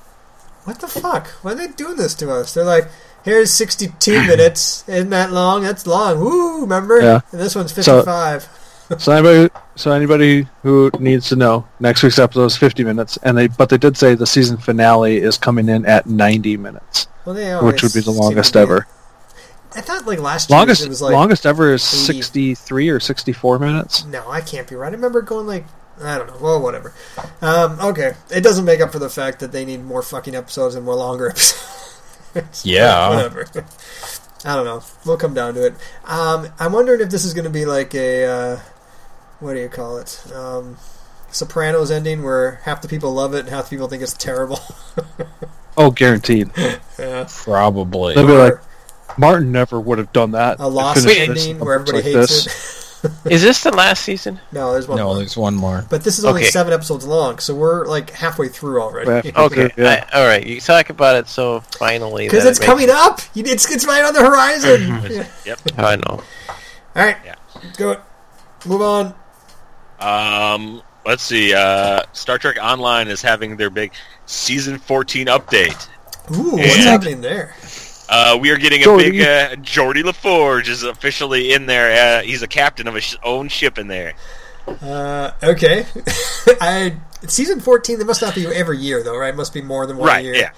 what the fuck? Why are they doing this to us? They're like, here's 62 minutes. Isn't that long? That's long. Woo, remember? Yeah. And this one's 55. So anybody, so anybody who needs to know, next week's episode is 50 minutes, and they but they did say the season finale is coming in at 90 minutes, well, they which would be the longest seem to be- ever. I thought like last year Longest it was like longest ever is 80. 63 or 64 minutes. No, I can't be right. I remember going like I don't know. Well, whatever. Um, okay, it doesn't make up for the fact that they need more fucking episodes and more longer episodes. Yeah. whatever. I don't know. We'll come down to it. Um, I'm wondering if this is going to be like a uh, what do you call it? Um, Sopranos ending where half the people love it and half the people think it's terrible. Oh, guaranteed. yeah. Probably. They'll be like, Martin never would have done that. a lost ending where like everybody hates this. it. Is this the last season? no, there's one No, more. there's one more. But this is only Okay. seven episodes long, so we're like halfway through already. Okay, Yeah. I, all right. You talk about it so finally. Because it's it makes- coming up. You- It's it's right on the horizon. Yeah. Yep. I know. All right, Yeah. go. Move on. Um, let's see. Uh, Star Trek Online is having their big season 14 update. Ooh, what's happening there? Uh, we are getting a Geordi. big uh, Geordi LaForge is officially in there. Uh, he's a captain of his sh- own ship in there. Uh, okay. I season fourteen. They must not be every year though, right? Must be more than one right? year. Yeah.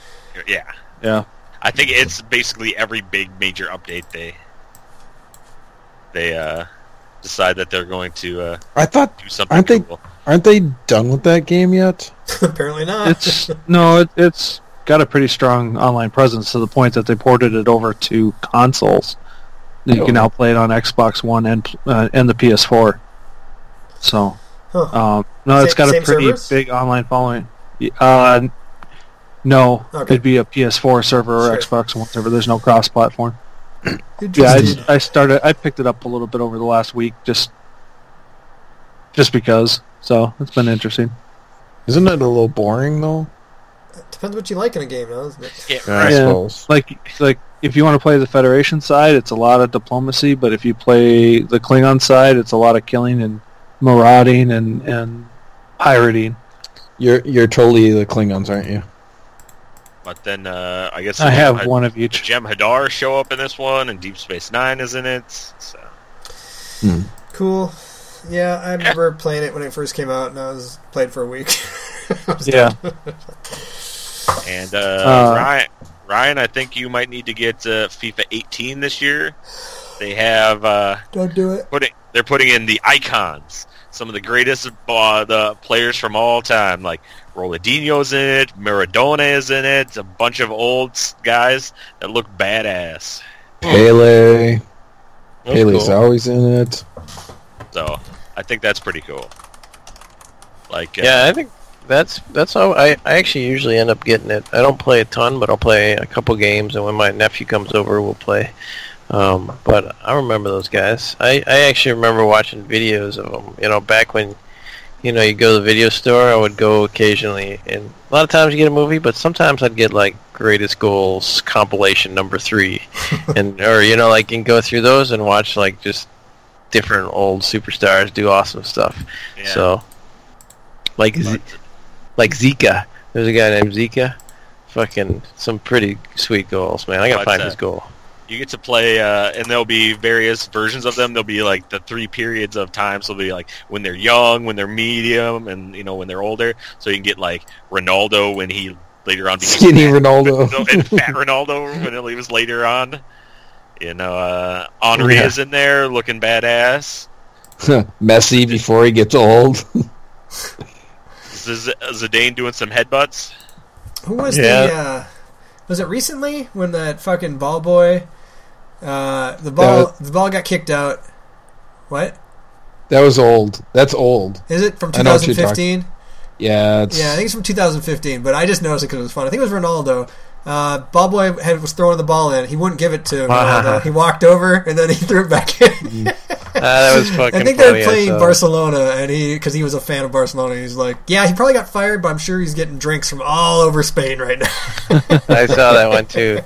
Yeah. Yeah. I think it's basically every big major update they they uh, decide that they're going to uh, I thought, do something Aren't they- aren't they done with that game yet? Apparently not. It's no, it, it's got a pretty strong online presence to the point that they ported it over to consoles. You Oh. can now play it on Xbox One and uh, and the PS4. So, Huh. um, no, it's got a pretty servers? big online following. Uh, no, Okay. it'd be a PS4 server or Sure. Xbox One server. There's no cross-platform. Yeah, I, I started. I picked it up a little bit over the last week, just just because. So it's been interesting. Isn't it a little boring though? Depends what you like in a game, though, isn't it? Yeah, I right. Yeah. suppose. like like if you want to play the Federation side, it's a lot of diplomacy. But if you play the Klingon side, it's a lot of killing and marauding and and pirating. You're you're totally the Klingons, aren't you? But then uh, I guess I have Had- one of each. Jem'Hadar show up in this one, and Deep Space Nine is in it. So Cool. Yeah, I remember playing it when it first came out, and I was played for a week. I was Yeah, and uh, Uh, Ryan, Ryan, I think you might need to get uh, FIFA 18 this year. They have uh, Don't do it. putting they're putting in the icons, some of the greatest uh, the players from all time, like Ronaldinho's in it, Maradona is in it, a bunch of old guys that look badass. Pele. That's Pele's cool. always in it. So I think that's pretty cool. Like, uh, Yeah, I think that's that's how I, I actually usually end up getting it. I don't play a ton, but I'll play a couple games, and when my nephew comes over, we'll play. Um, but I remember those guys. I, I actually remember watching videos of them. You know, back when you know you go to the video store, I would go occasionally, and a lot of times you get a movie, but sometimes I'd get like greatest goals compilation number three, and or you know like you can go through those and watch like just different old superstars do awesome stuff. yeah. So, like, Z- But- like Zika. There's a guy named Zika. Fucking some pretty sweet goals, man. I gotta But, find his goal. you get to play, uh, and there'll be various versions of them. There'll be like the three periods of time. So they'll be like when they're young, when they're medium, and you know when they're older. So you can get like Ronaldo when he later on became Skinny fat, Ronaldo. and fat Ronaldo when he was later on. You know, uh, Henry Yeah. is in there looking badass. Messi before he gets old. Z- Zidane doing some headbutts. Who was Yeah. the? Uh, was it recently when that fucking ball boy? Uh, the ball, the ball got kicked out. What that was old. That's old. is it from I know what you're 2015? Yeah, it's Yeah, I think it's from 2015. But I just noticed it because it was fun. I think it was Ronaldo. Uh, ball boy had, was throwing the ball in. He wouldn't give it to Ronaldo. he walked over and then he threw it back in. Ah, that was fucking. I think they're playing saw. Barcelona, and he because he was a fan of Barcelona. He's like, yeah, he probably got fired, but I'm sure he's getting drinks from all over Spain right now. I saw that one too.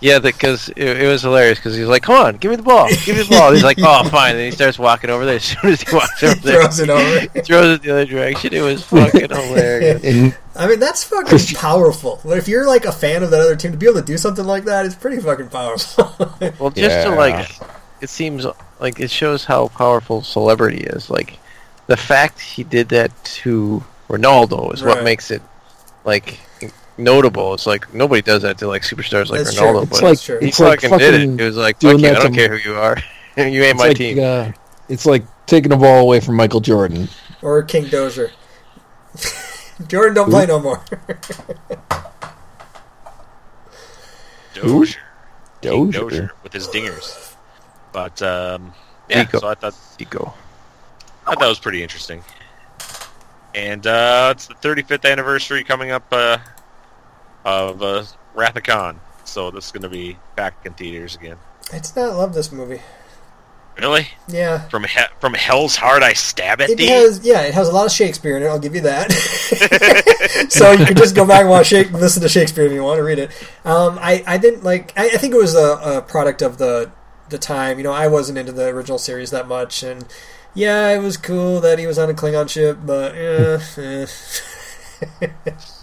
Yeah, because it, it was hilarious. Because he's like, "Come on, give me the ball, give me the ball." He's like, "Oh, fine." And he starts walking over there. As soon as he walks he over there, throws it over. he throws it the other direction. It was fucking hilarious. I mean, that's fucking Christian- powerful. If you're like a fan of that other team, to be able to do something like that is pretty fucking powerful. Well, just to like, it seems like it shows how powerful celebrity is. Like, the fact he did that to Ronaldo is Right. what makes it like notable. It's like nobody does that to like superstars like That's true. Ronaldo, It's it's but like Sure. he it's like fucking did it. It was like, doing fuck you, I don't to- care who you are. you ain't my like, team. uh, it's like taking a ball away from Michael Jordan. or King Dozier. Jordan, don't play no more. Dozier. King Dozier. Dozier with his dingers. But um, yeah, Nico. so I thought Ego. I thought that was pretty interesting. And uh, it's the 35th anniversary coming up uh, of uh, Wrath of Khan. So this is going to be back in theaters again. I did not love this movie. Really? Yeah. From he- from Hell's Heart, I stab at It thee. has, yeah, it has a lot of Shakespeare in it. I'll give you that. so you can just go back and watch Shake, listen to Shakespeare if you want to read it. Um, I, I didn't like. I, I think it was a, a product of the the time. You know, I wasn't into the original series that much, and yeah, it was cool that he was on a Klingon ship, but yeah. eh.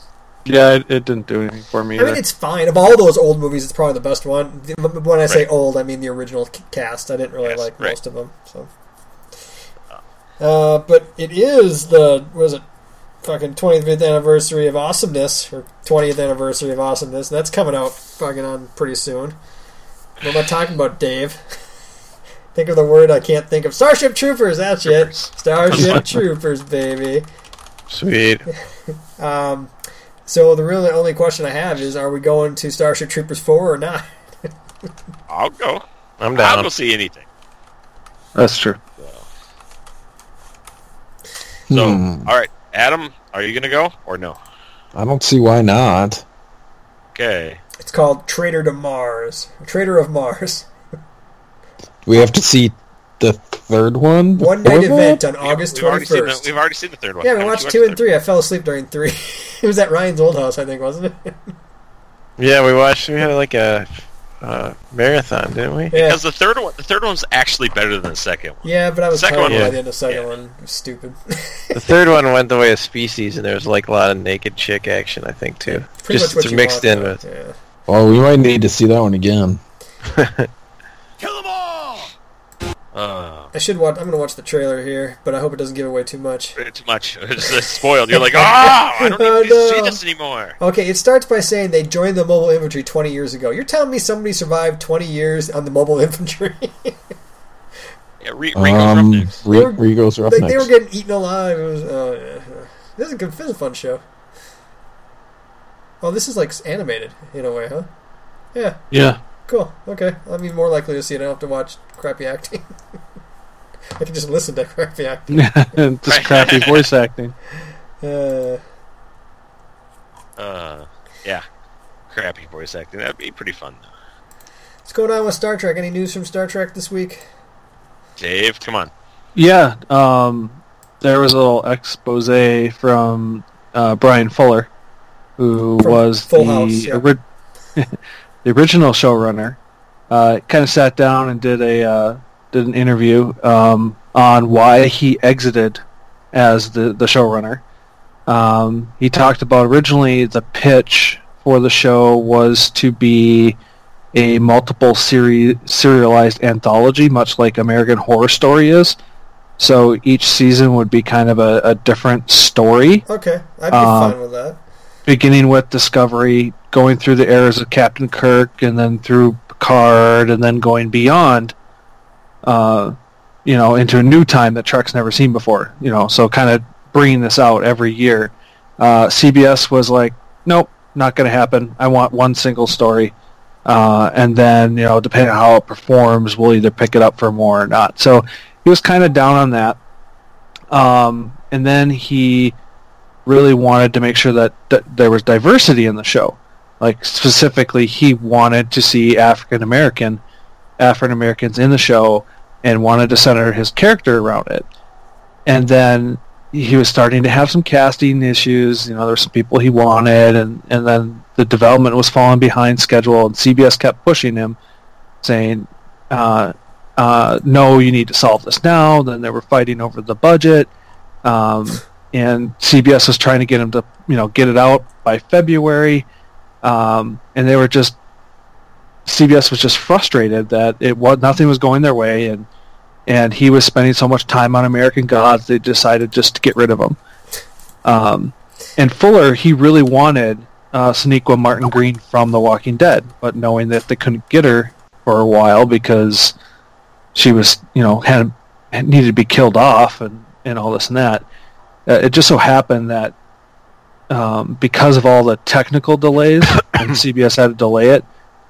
Yeah, it, it didn't do anything for me I either. mean, it's fine. Of all those old movies, it's probably the best one. When I say Right. old, I mean the original cast. I didn't really Yes, like right. most of them. So, uh, but it is the was it fucking 25th anniversary of Awesomeness or 20th anniversary of Awesomeness. And That's coming out fucking on pretty soon. What am I talking about, Dave? think of the word I can't think of. Starship Troopers. That's it. Starship Troopers, baby. Sweet. Um, so the really only question I have is: Are we going to Starship Troopers four or not? I'll go. I'm down. I'll go see anything. That's true. So, Hmm. all right, Adam, are you gonna go or no? I don't see why not. Okay. It's called Traitor to Mars. Traitor of Mars. We have to see the third one. One night that? event on August we've twenty the, first. we've already seen the third one. Yeah, we Haven't watched two and the three. I fell asleep during three. it was at Ryan's old house, I think, wasn't it? Yeah, we watched. We had like a uh, marathon, didn't we? Yeah, Because the third one, the third one's actually better than the second one. yeah, but I was Second one by was- the end of the second yeah. one. It was stupid. The third one went the way of Species, and there was like a lot of naked chick action. I think too. Pretty Just much what you mixed want, in though. with. Yeah. Well, we might need to see that one again. Kill them all. Uh, I should watch. I'm gonna watch the trailer here, but I hope it doesn't give away too much. too much. It's, it's spoiled. You're like, ah, I don't Oh, need to see this anymore. Okay, it starts by saying they joined the mobile infantry 20 years ago. You're telling me somebody survived 20 years on the mobile infantry? Yeah, Re- Rico's Um, Roughnecks. Re- They were- Rigo's like they were getting eaten alive. It was. Oh yeah. This is a good. This is a fun show. Oh, this is like animated in a way, huh? Yeah. Yeah. Cool. Okay. I'll be more likely to see it. I don't have to watch crappy acting. I can just listen to crappy acting. Just crappy voice acting. Uh, Uh, yeah, crappy voice acting. That'd be pretty fun. though. what's going on with Star Trek? Any news from Star Trek this week? Dave, come on. Yeah. Um, there was a little expose from uh, Bryan Fuller, who From was Full the House, yeah. ori- the original showrunner. Uh, kind of sat down and did a uh, did an interview um, on why he exited as the the showrunner. Um, he talked about originally the pitch for the show was to be a multiple seri- serialized anthology, much like American Horror Story is. So each season would be kind of a, a different story, Okay, I'd be Uh, fine with that. Beginning with Discovery, going through the eras of Captain Kirk, and then through Picard, and then going beyond, uh, you know, into a new time that Trek's never seen before. You know, so kind of bringing this out every year. Uh, CBS was like, nope, not going to happen. I want one single story. Uh, and then, you know, depending on how it performs, we'll either pick it up for more or not. So he was kind of down on that. Um, and then he really wanted to make sure that, that there was diversity in the show. Like specifically, he wanted to see African American African Americans in the show and wanted to center his character around it. And then he was starting to have some casting issues. You know, there were some people he wanted, and, and then the development was falling behind schedule, and CBS kept pushing him, saying, uh, uh, "No, you need to solve this now." Then they were fighting over the budget, um, and CBS was trying to get him to, you know, get it out by February, um, and they were just CBS was just frustrated that it was nothing was going their way, and and he was spending so much time on American Gods, they decided just to get rid of him. Um, and Fuller, he really wanted uh, Sonequa Martin Green from The Walking Dead, but knowing that they couldn't get her for a while because she was, you know, had, had needed to be killed off and, and all this and that, uh, it just so happened that um, because of all the technical delays and CBS had to delay it,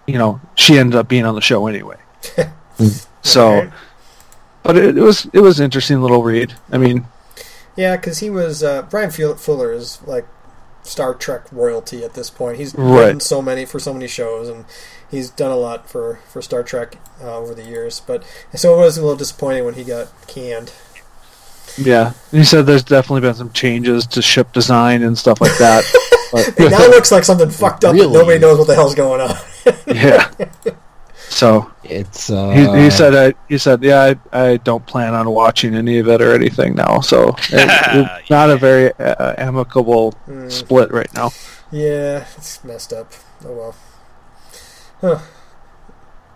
you know, she ended up being on the show anyway. so, Okay. but it, it was it was an interesting little read. I mean, Yeah, because he was uh, Bryan Fu- Fuller is like Star Trek royalty at this point. He's Right. written so many for so many shows, and he's done a lot for for Star Trek uh, over the years. But so it was a little disappointing when he got canned. Yeah, he said there's definitely been some changes to ship design and stuff like that. but, It now looks like something fucked up, Really? and nobody knows what the hell's going on. yeah. So It's uh, he, he said I, he said yeah I, I don't plan on watching any of it or anything now. So it, it's not a very uh, amicable Hmm. split right now. Yeah, it's messed up. Oh well. Huh.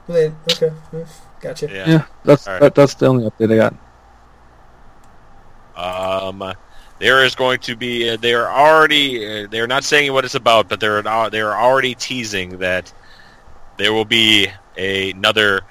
Okay, gotcha. Yeah. Yeah, that's All right. that, that's the only update I got. Um, there is going to be. Uh, they're already. Uh, they're not saying what it's about, but they're uh, they're already teasing that there will be a, another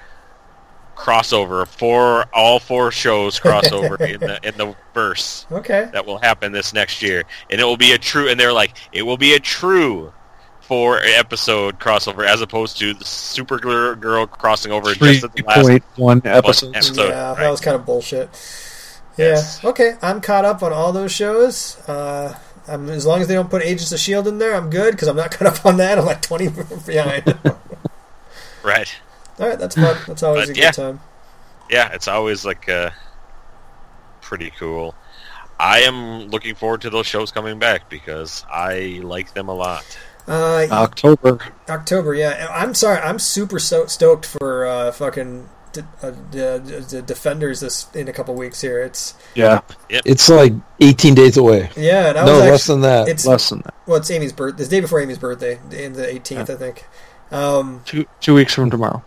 crossover for all four shows crossover in the in the verse Okay. that will happen this next year, and it will be a true. And they're like, it will be a true four episode crossover as opposed to the Supergirl girl crossing over Three just at the last point one episodes. episode. yeah, that was kind of bullshit. Yeah. Yes. Okay, I'm caught up on all those shows. Uh, I'm, as long as they don't put Agents of Shield in there, I'm good because I'm not caught up on that. I'm like 20 behind. right. all right, that's fun. That's always But a yeah. good time. yeah, it's always like uh, pretty cool. I am looking forward to those shows coming back because I like them a lot. Uh, October. October, yeah. I'm sorry, I'm super so- stoked for uh, fucking de- uh, the, the Defenders this in a couple weeks here. It's Yeah, it's like 18 days away. yeah, and I No, was less than that. It's less than that. well, it's Amy's birth. It's the day before Amy's birthday, in the 18th, I think. Um, Two two weeks from tomorrow.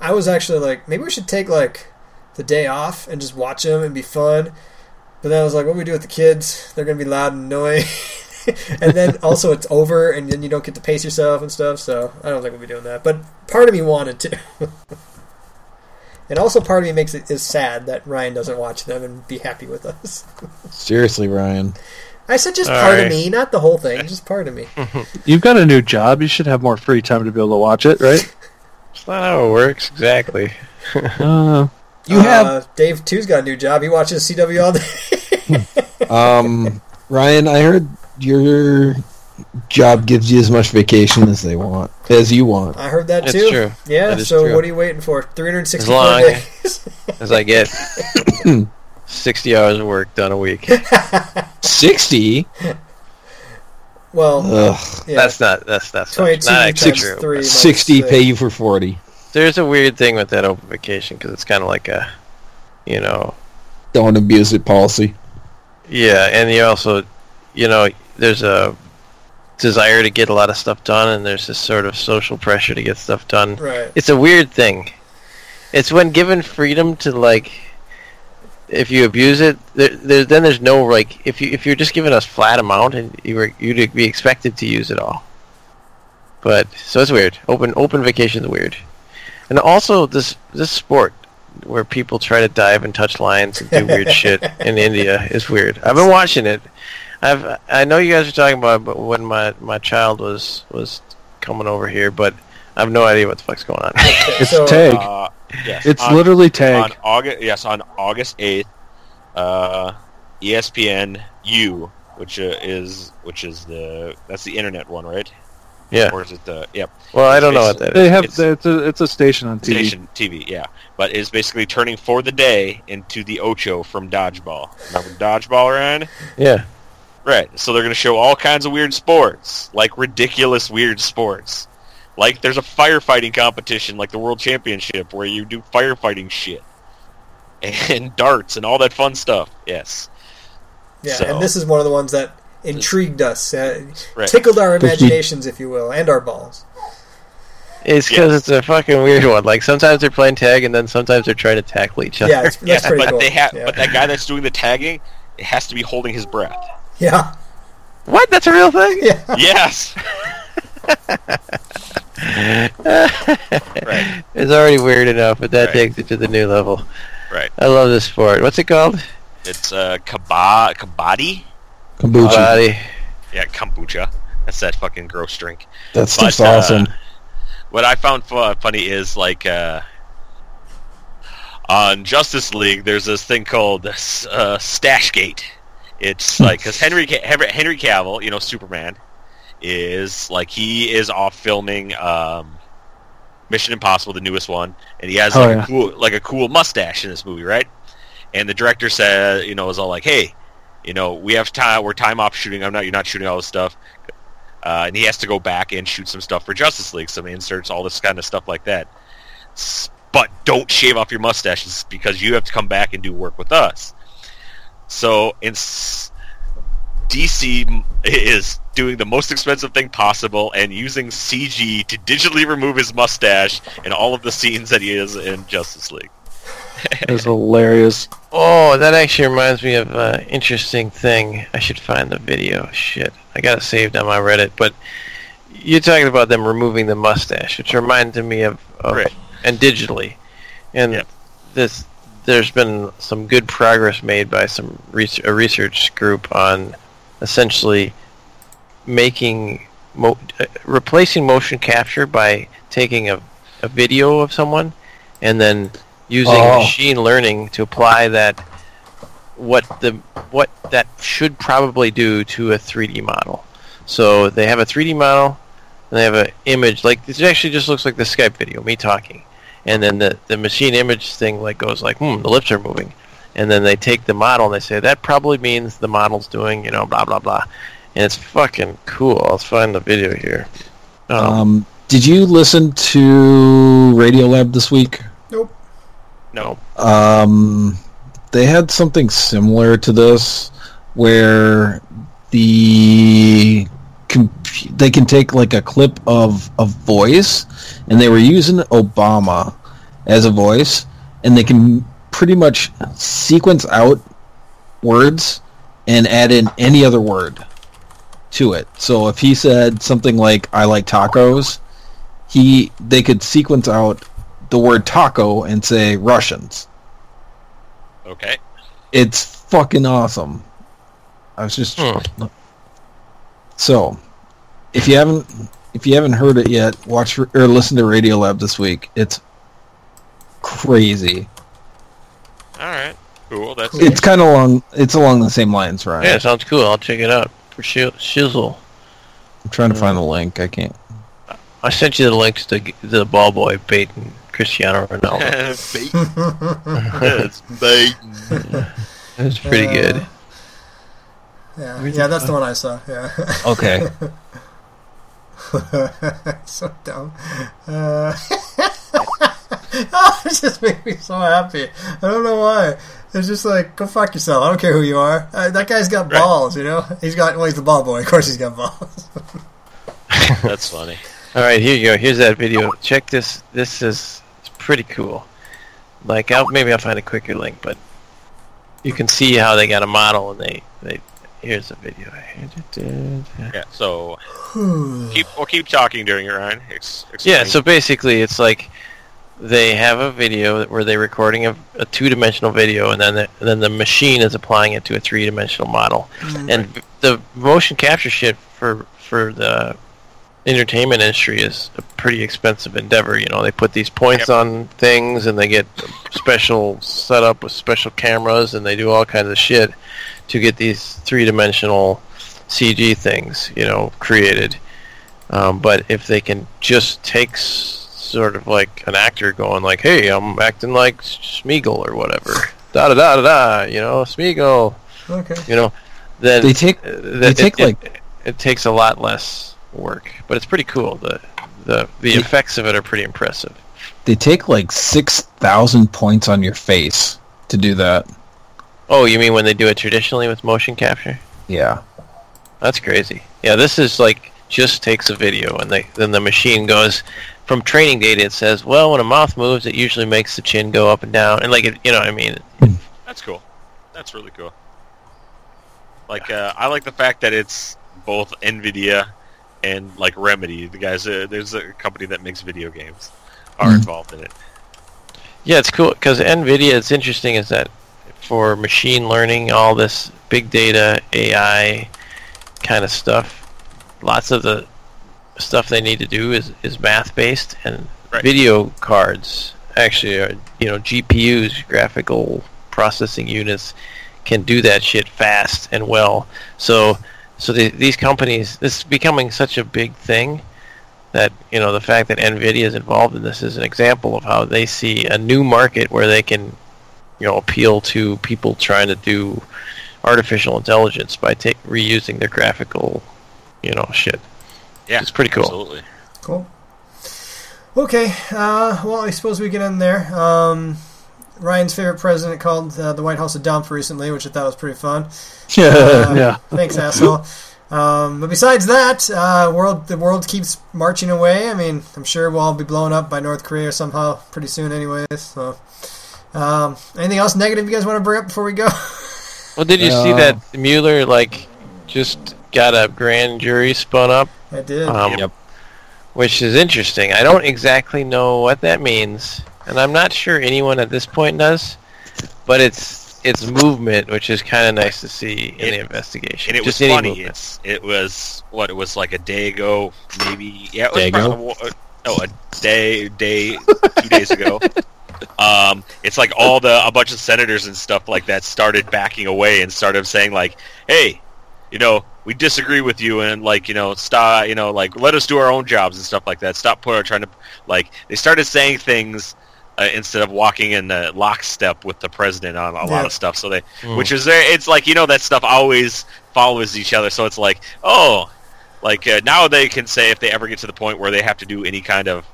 I was actually like, maybe we should take like the day off and just watch them and be fun. But then I was like, what do we do with the kids? They're gonna be loud and annoying. and then also it's over, and then you don't get to pace yourself and stuff. So I don't think we'll be doing that. But part of me wanted to. and also part of me makes it is sad that Ryan doesn't watch them and be happy with us. Seriously, Ryan. I said just All part of me, not the whole thing, just part of me. You've got a new job. You should have more free time to be able to watch it, right? It's not how it works exactly. Uh, You have Uh, Dave too's got a new job. He watches CW all day. um, Ryan. I heard your job gives you as much vacation as they want, as you want. I heard that It's too. true. Yeah. That is So true. what are you waiting for? Three hundred As long days. as I get 60 hours of work done a week. Sixty. well, Ugh. yeah. That's not that's that's not, not actually true. three. minus Sixty six. pay you for forty. There's a weird thing with that open vacation because it's kind of like a, you know, Don't abuse it policy. yeah, and you also, you know, there's a desire to get a lot of stuff done, and there's this sort of social pressure to get stuff done. Right. It's a weird thing. It's when given freedom to like, if you abuse it, there, there, then there's no like, if you if you're just given a flat amount and you were you'd be expected to use it all. But so it's weird. Open open vacation is weird, and also this this sport where people try to dive and touch lines and do weird shit in India is weird. I've been watching it. I've I know you guys are talking about but when my my child was was coming over here, but I have no idea what the fuck's going on. it's So, tag. Uh, yes, it's on- literally on tag. August. Yes, on August eighth, uh, ESPN U, which uh, is which is the that's the internet one, right? yeah. Or is it the yep Well, I don't know what that is. They have it's- it's a, it's a station on TV. station TV? Yeah, but is basically turning for the day into the Ocho from Dodgeball. Remember Dodgeball, Ryan? Yeah. Right. So they're going to show all kinds of weird sports, like ridiculous weird sports. Like there's a firefighting competition, like the World Championship, where you do firefighting shit, and darts and all that fun stuff. Yes. Yeah, So- and this is one of the ones that intrigued us, uh, Right. tickled our imaginations, if you will, and our balls. It's because it's a fucking weird one. Like sometimes they're playing tag, and then sometimes they're trying to tackle each other. Yeah, it's, that's Yes, pretty but cool. they have, yeah. but that guy that's doing the tagging, it has to be holding his breath. Yeah, what? That's a real thing? yeah. Yes. right. It's already weird enough, but that Right. takes it to the new level. Right. I love this sport. What's it called? It's uh, kaba kabaddi. Kombucha. Body. Yeah, kombucha. That's that fucking gross drink. That stuff's But, uh, awesome. What I found fu- funny is like uh, on Justice League, there's this thing called uh, Stashgate. It's like because Henry Henry Henry Cavill, you know Superman, is like he is off filming um, Mission Impossible, the newest one, and he has Oh, like yeah. a cool like a cool mustache in this movie, right? And the director said, you know, was all like, "Hey, you know, we have time. We're time off shooting. I'm not. You're not shooting all this stuff." Uh, and he has to go back and shoot some stuff for Justice League, some inserts, all this kind of stuff like that. S- But don't shave off your mustaches because you have to come back and do work with us. So in DC is doing the most expensive thing possible and using CG to digitally remove his mustache in all of the scenes that he is in Justice League. It's hilarious. Oh, that actually reminds me of an interesting thing. I should find the video. Shit, I got it saved on my Reddit. But you're talking about them removing the mustache, which reminded me of, of Right. and digitally, and Yep. this. There's been some good progress made by some res- a research group on essentially making mo- uh, replacing motion capture by taking a, a video of someone and then using Oh. machine learning to apply that what the what that should probably do to a 3D model. So they have a 3D model and they have an image like this actually just looks like the Skype video, me talking. And then the, the machine image thing like goes like, hmm, the lips are moving. And then they take the model and they say that probably means the model's doing, you know, blah blah blah. And it's fucking cool. I'll find the video here. Um, Um, did you listen to Radiolab this week? Nope. No. Um, they had something similar to this, where the comp- they can take like a clip of a voice, and they were using Obama as a voice, and they can pretty much sequence out words and add in any other word to it. So if he said something like "I like tacos," he they could sequence out the word taco and say Russians. Okay. It's fucking awesome. I was just Hmm. So if you haven't if you haven't heard it yet, watch or listen to Radiolab this week. It's crazy. All right. Cool. That's It's kind of along it's along the same lines, right? yeah, sounds cool. I'll check it out for shi- shizzle. I'm trying to find the link. I can't. I sent you the links to g- the ball boy baiting Cristiano Ronaldo. bait. it's bait. It's pretty Uh, good. Yeah, yeah, that's the one I saw. Yeah. Okay. so dumb. Uh, oh, it just makes me so happy. I don't know why. It's just like, go fuck yourself. I don't care who you are. Uh, that guy's got Right. balls, you know? He's got, well, he's the ball boy. Of course he's got balls. That's funny. All right, here you go. Here's that video. Check this. This is it's pretty cool. Like, I'll, maybe I'll find a quicker link, but you can see how they got a model and they they. Here's a video. I edited. Yeah. So keep we'll keep talking during it, Ryan. Ex- Yeah, so basically, it's like they have a video where they're recording a, a two-dimensional video, and then the, and then the machine is applying it to a three-dimensional model. Mm. And the motion capture shit for for the entertainment industry is a pretty expensive endeavor. You know, they put these points Yep. on things, and they get special setup with special cameras, and they do all kinds of shit to get these three-dimensional CG things, you know, created. Um, but if they can just take s- sort of like an actor going like, "Hey, I'm acting like Smeagol or whatever," da da da da da, you know, Smeagol, okay. you know, then They take uh, they that- take, it, like- it, it takes a lot less work, but it's pretty cool. The the the They- effects of it are pretty impressive. they take like six thousand points on your face to do that. Oh, you mean when they do it traditionally with motion capture? Yeah. That's crazy. Yeah, this is like just takes a video and they then the machine goes from training data. It says, well, when a moth moves, it usually makes the chin go up and down, and like it, you know, what I mean, That's cool. That's really cool. Like uh, I like the fact that it's both Nvidia and like Remedy. The guys, uh, there's a company that makes video games, are Mhm. involved in it. yeah, it's cool because Nvidia. It's interesting is that for machine learning, all this big data, AI kind of stuff, lots of the stuff they need to do is is math based, and Right. video cards actually are you know GPUs, graphical processing units, can do that shit fast and well. So so the, these companies, this is becoming such a big thing that you know the fact that Nvidia is involved in this is an example of how they see a new market where they can, you know, appeal to people trying to do artificial intelligence by ta- reusing their graphical, you know, shit. Yeah, It's pretty cool. Absolutely. Cool. Okay, uh, well, I suppose we get in there. Um, Ryan's favorite president called uh, the White House a dump recently, which I thought was pretty fun. Uh, Yeah. Thanks, asshole. Um, but besides that, uh, world the world keeps marching away. I mean, I'm sure we'll all be blown up by North Korea somehow pretty soon, anyways. So, um, anything else negative you guys want to bring up before we go? Well, did you see Uh, that Mueller like just got a grand jury spun up? I did. Um, Yep. Which is interesting. I don't exactly know what that means, and I'm not sure anyone at this point does. But it's it's movement, which is kind of nice to see in It- the investigation. And it was Just any funny. movement. It's it was what it was like a day ago, maybe. Yeah, it was Day ago? probably, oh, a day, day, two days ago. Um, it's like all the a bunch of senators and stuff like that started backing away and started saying like, "Hey, you know, we disagree with you and like you know, stop, you know, like let us do our own jobs and stuff like that. Stop put trying to like." They started saying things. Uh, instead of walking in uh, lockstep with the president on a Yeah. lot of stuff, so they, Mm. which is very, it's like you know that stuff always follows each other. So it's like, oh, like uh, now they can say if they ever get to the point where they have to do any kind of uh,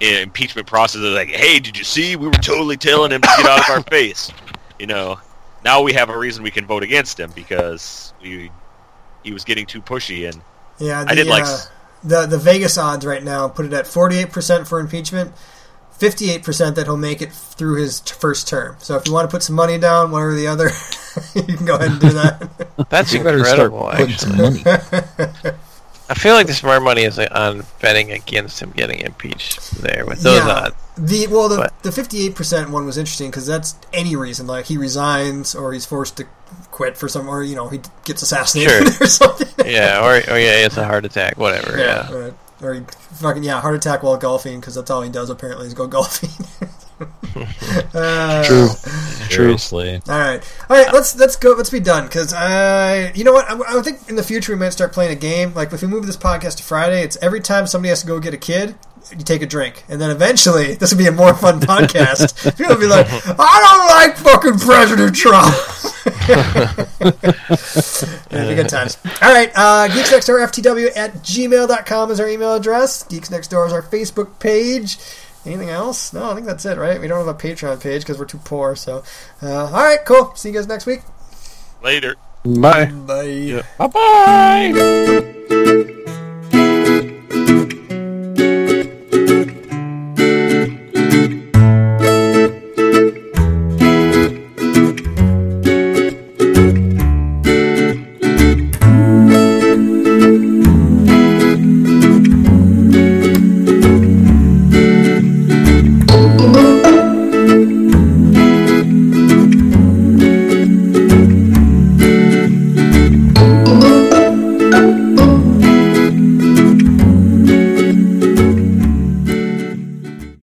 impeachment process, they're like, hey, did you see? We were totally telling him to get out of our face. You know, now we have a reason we can vote against him because we, he was getting too pushy and Yeah, the, I did like uh, s- the the Vegas odds right now put it at forty eight percent for impeachment, fifty eight percent that he'll make it through his t- first term. So if you want to put some money down, one or the other, you can go ahead and do that. That's You better start incredible. putting Actually, some money. I feel like the smart money is on betting against him getting impeached there with those Yeah. odds. the well, the But- the fifty eight percent one was interesting because that's any reason like he resigns or he's forced to quit for some or you know he gets assassinated Sure. or something. Yeah, or, or yeah, it's a heart attack, whatever. Yeah. Right. Or he fucking yeah, heart attack while golfing because that's all he does apparently is go golfing. Uh, True. Seriously. All right, all right. Let's let's go. Let's be done because I, you know what? I, I think in the future we might start playing a game. Like if we move this podcast to Friday, it's every time somebody has to go get a kid, you take a drink, and then eventually this will be a more fun podcast. People will be like, "I don't like fucking President Trump." It'll be good times. All right, uh, Geeks Next Door FTW at gmail.com is our email address. Geeks Next Door is our Facebook page. Anything else? No, I think that's it, right? We don't have a Patreon page because we're too poor. So, uh, all right, cool. See you guys next week. Later. Bye. Bye. Yeah. Bye. Bye.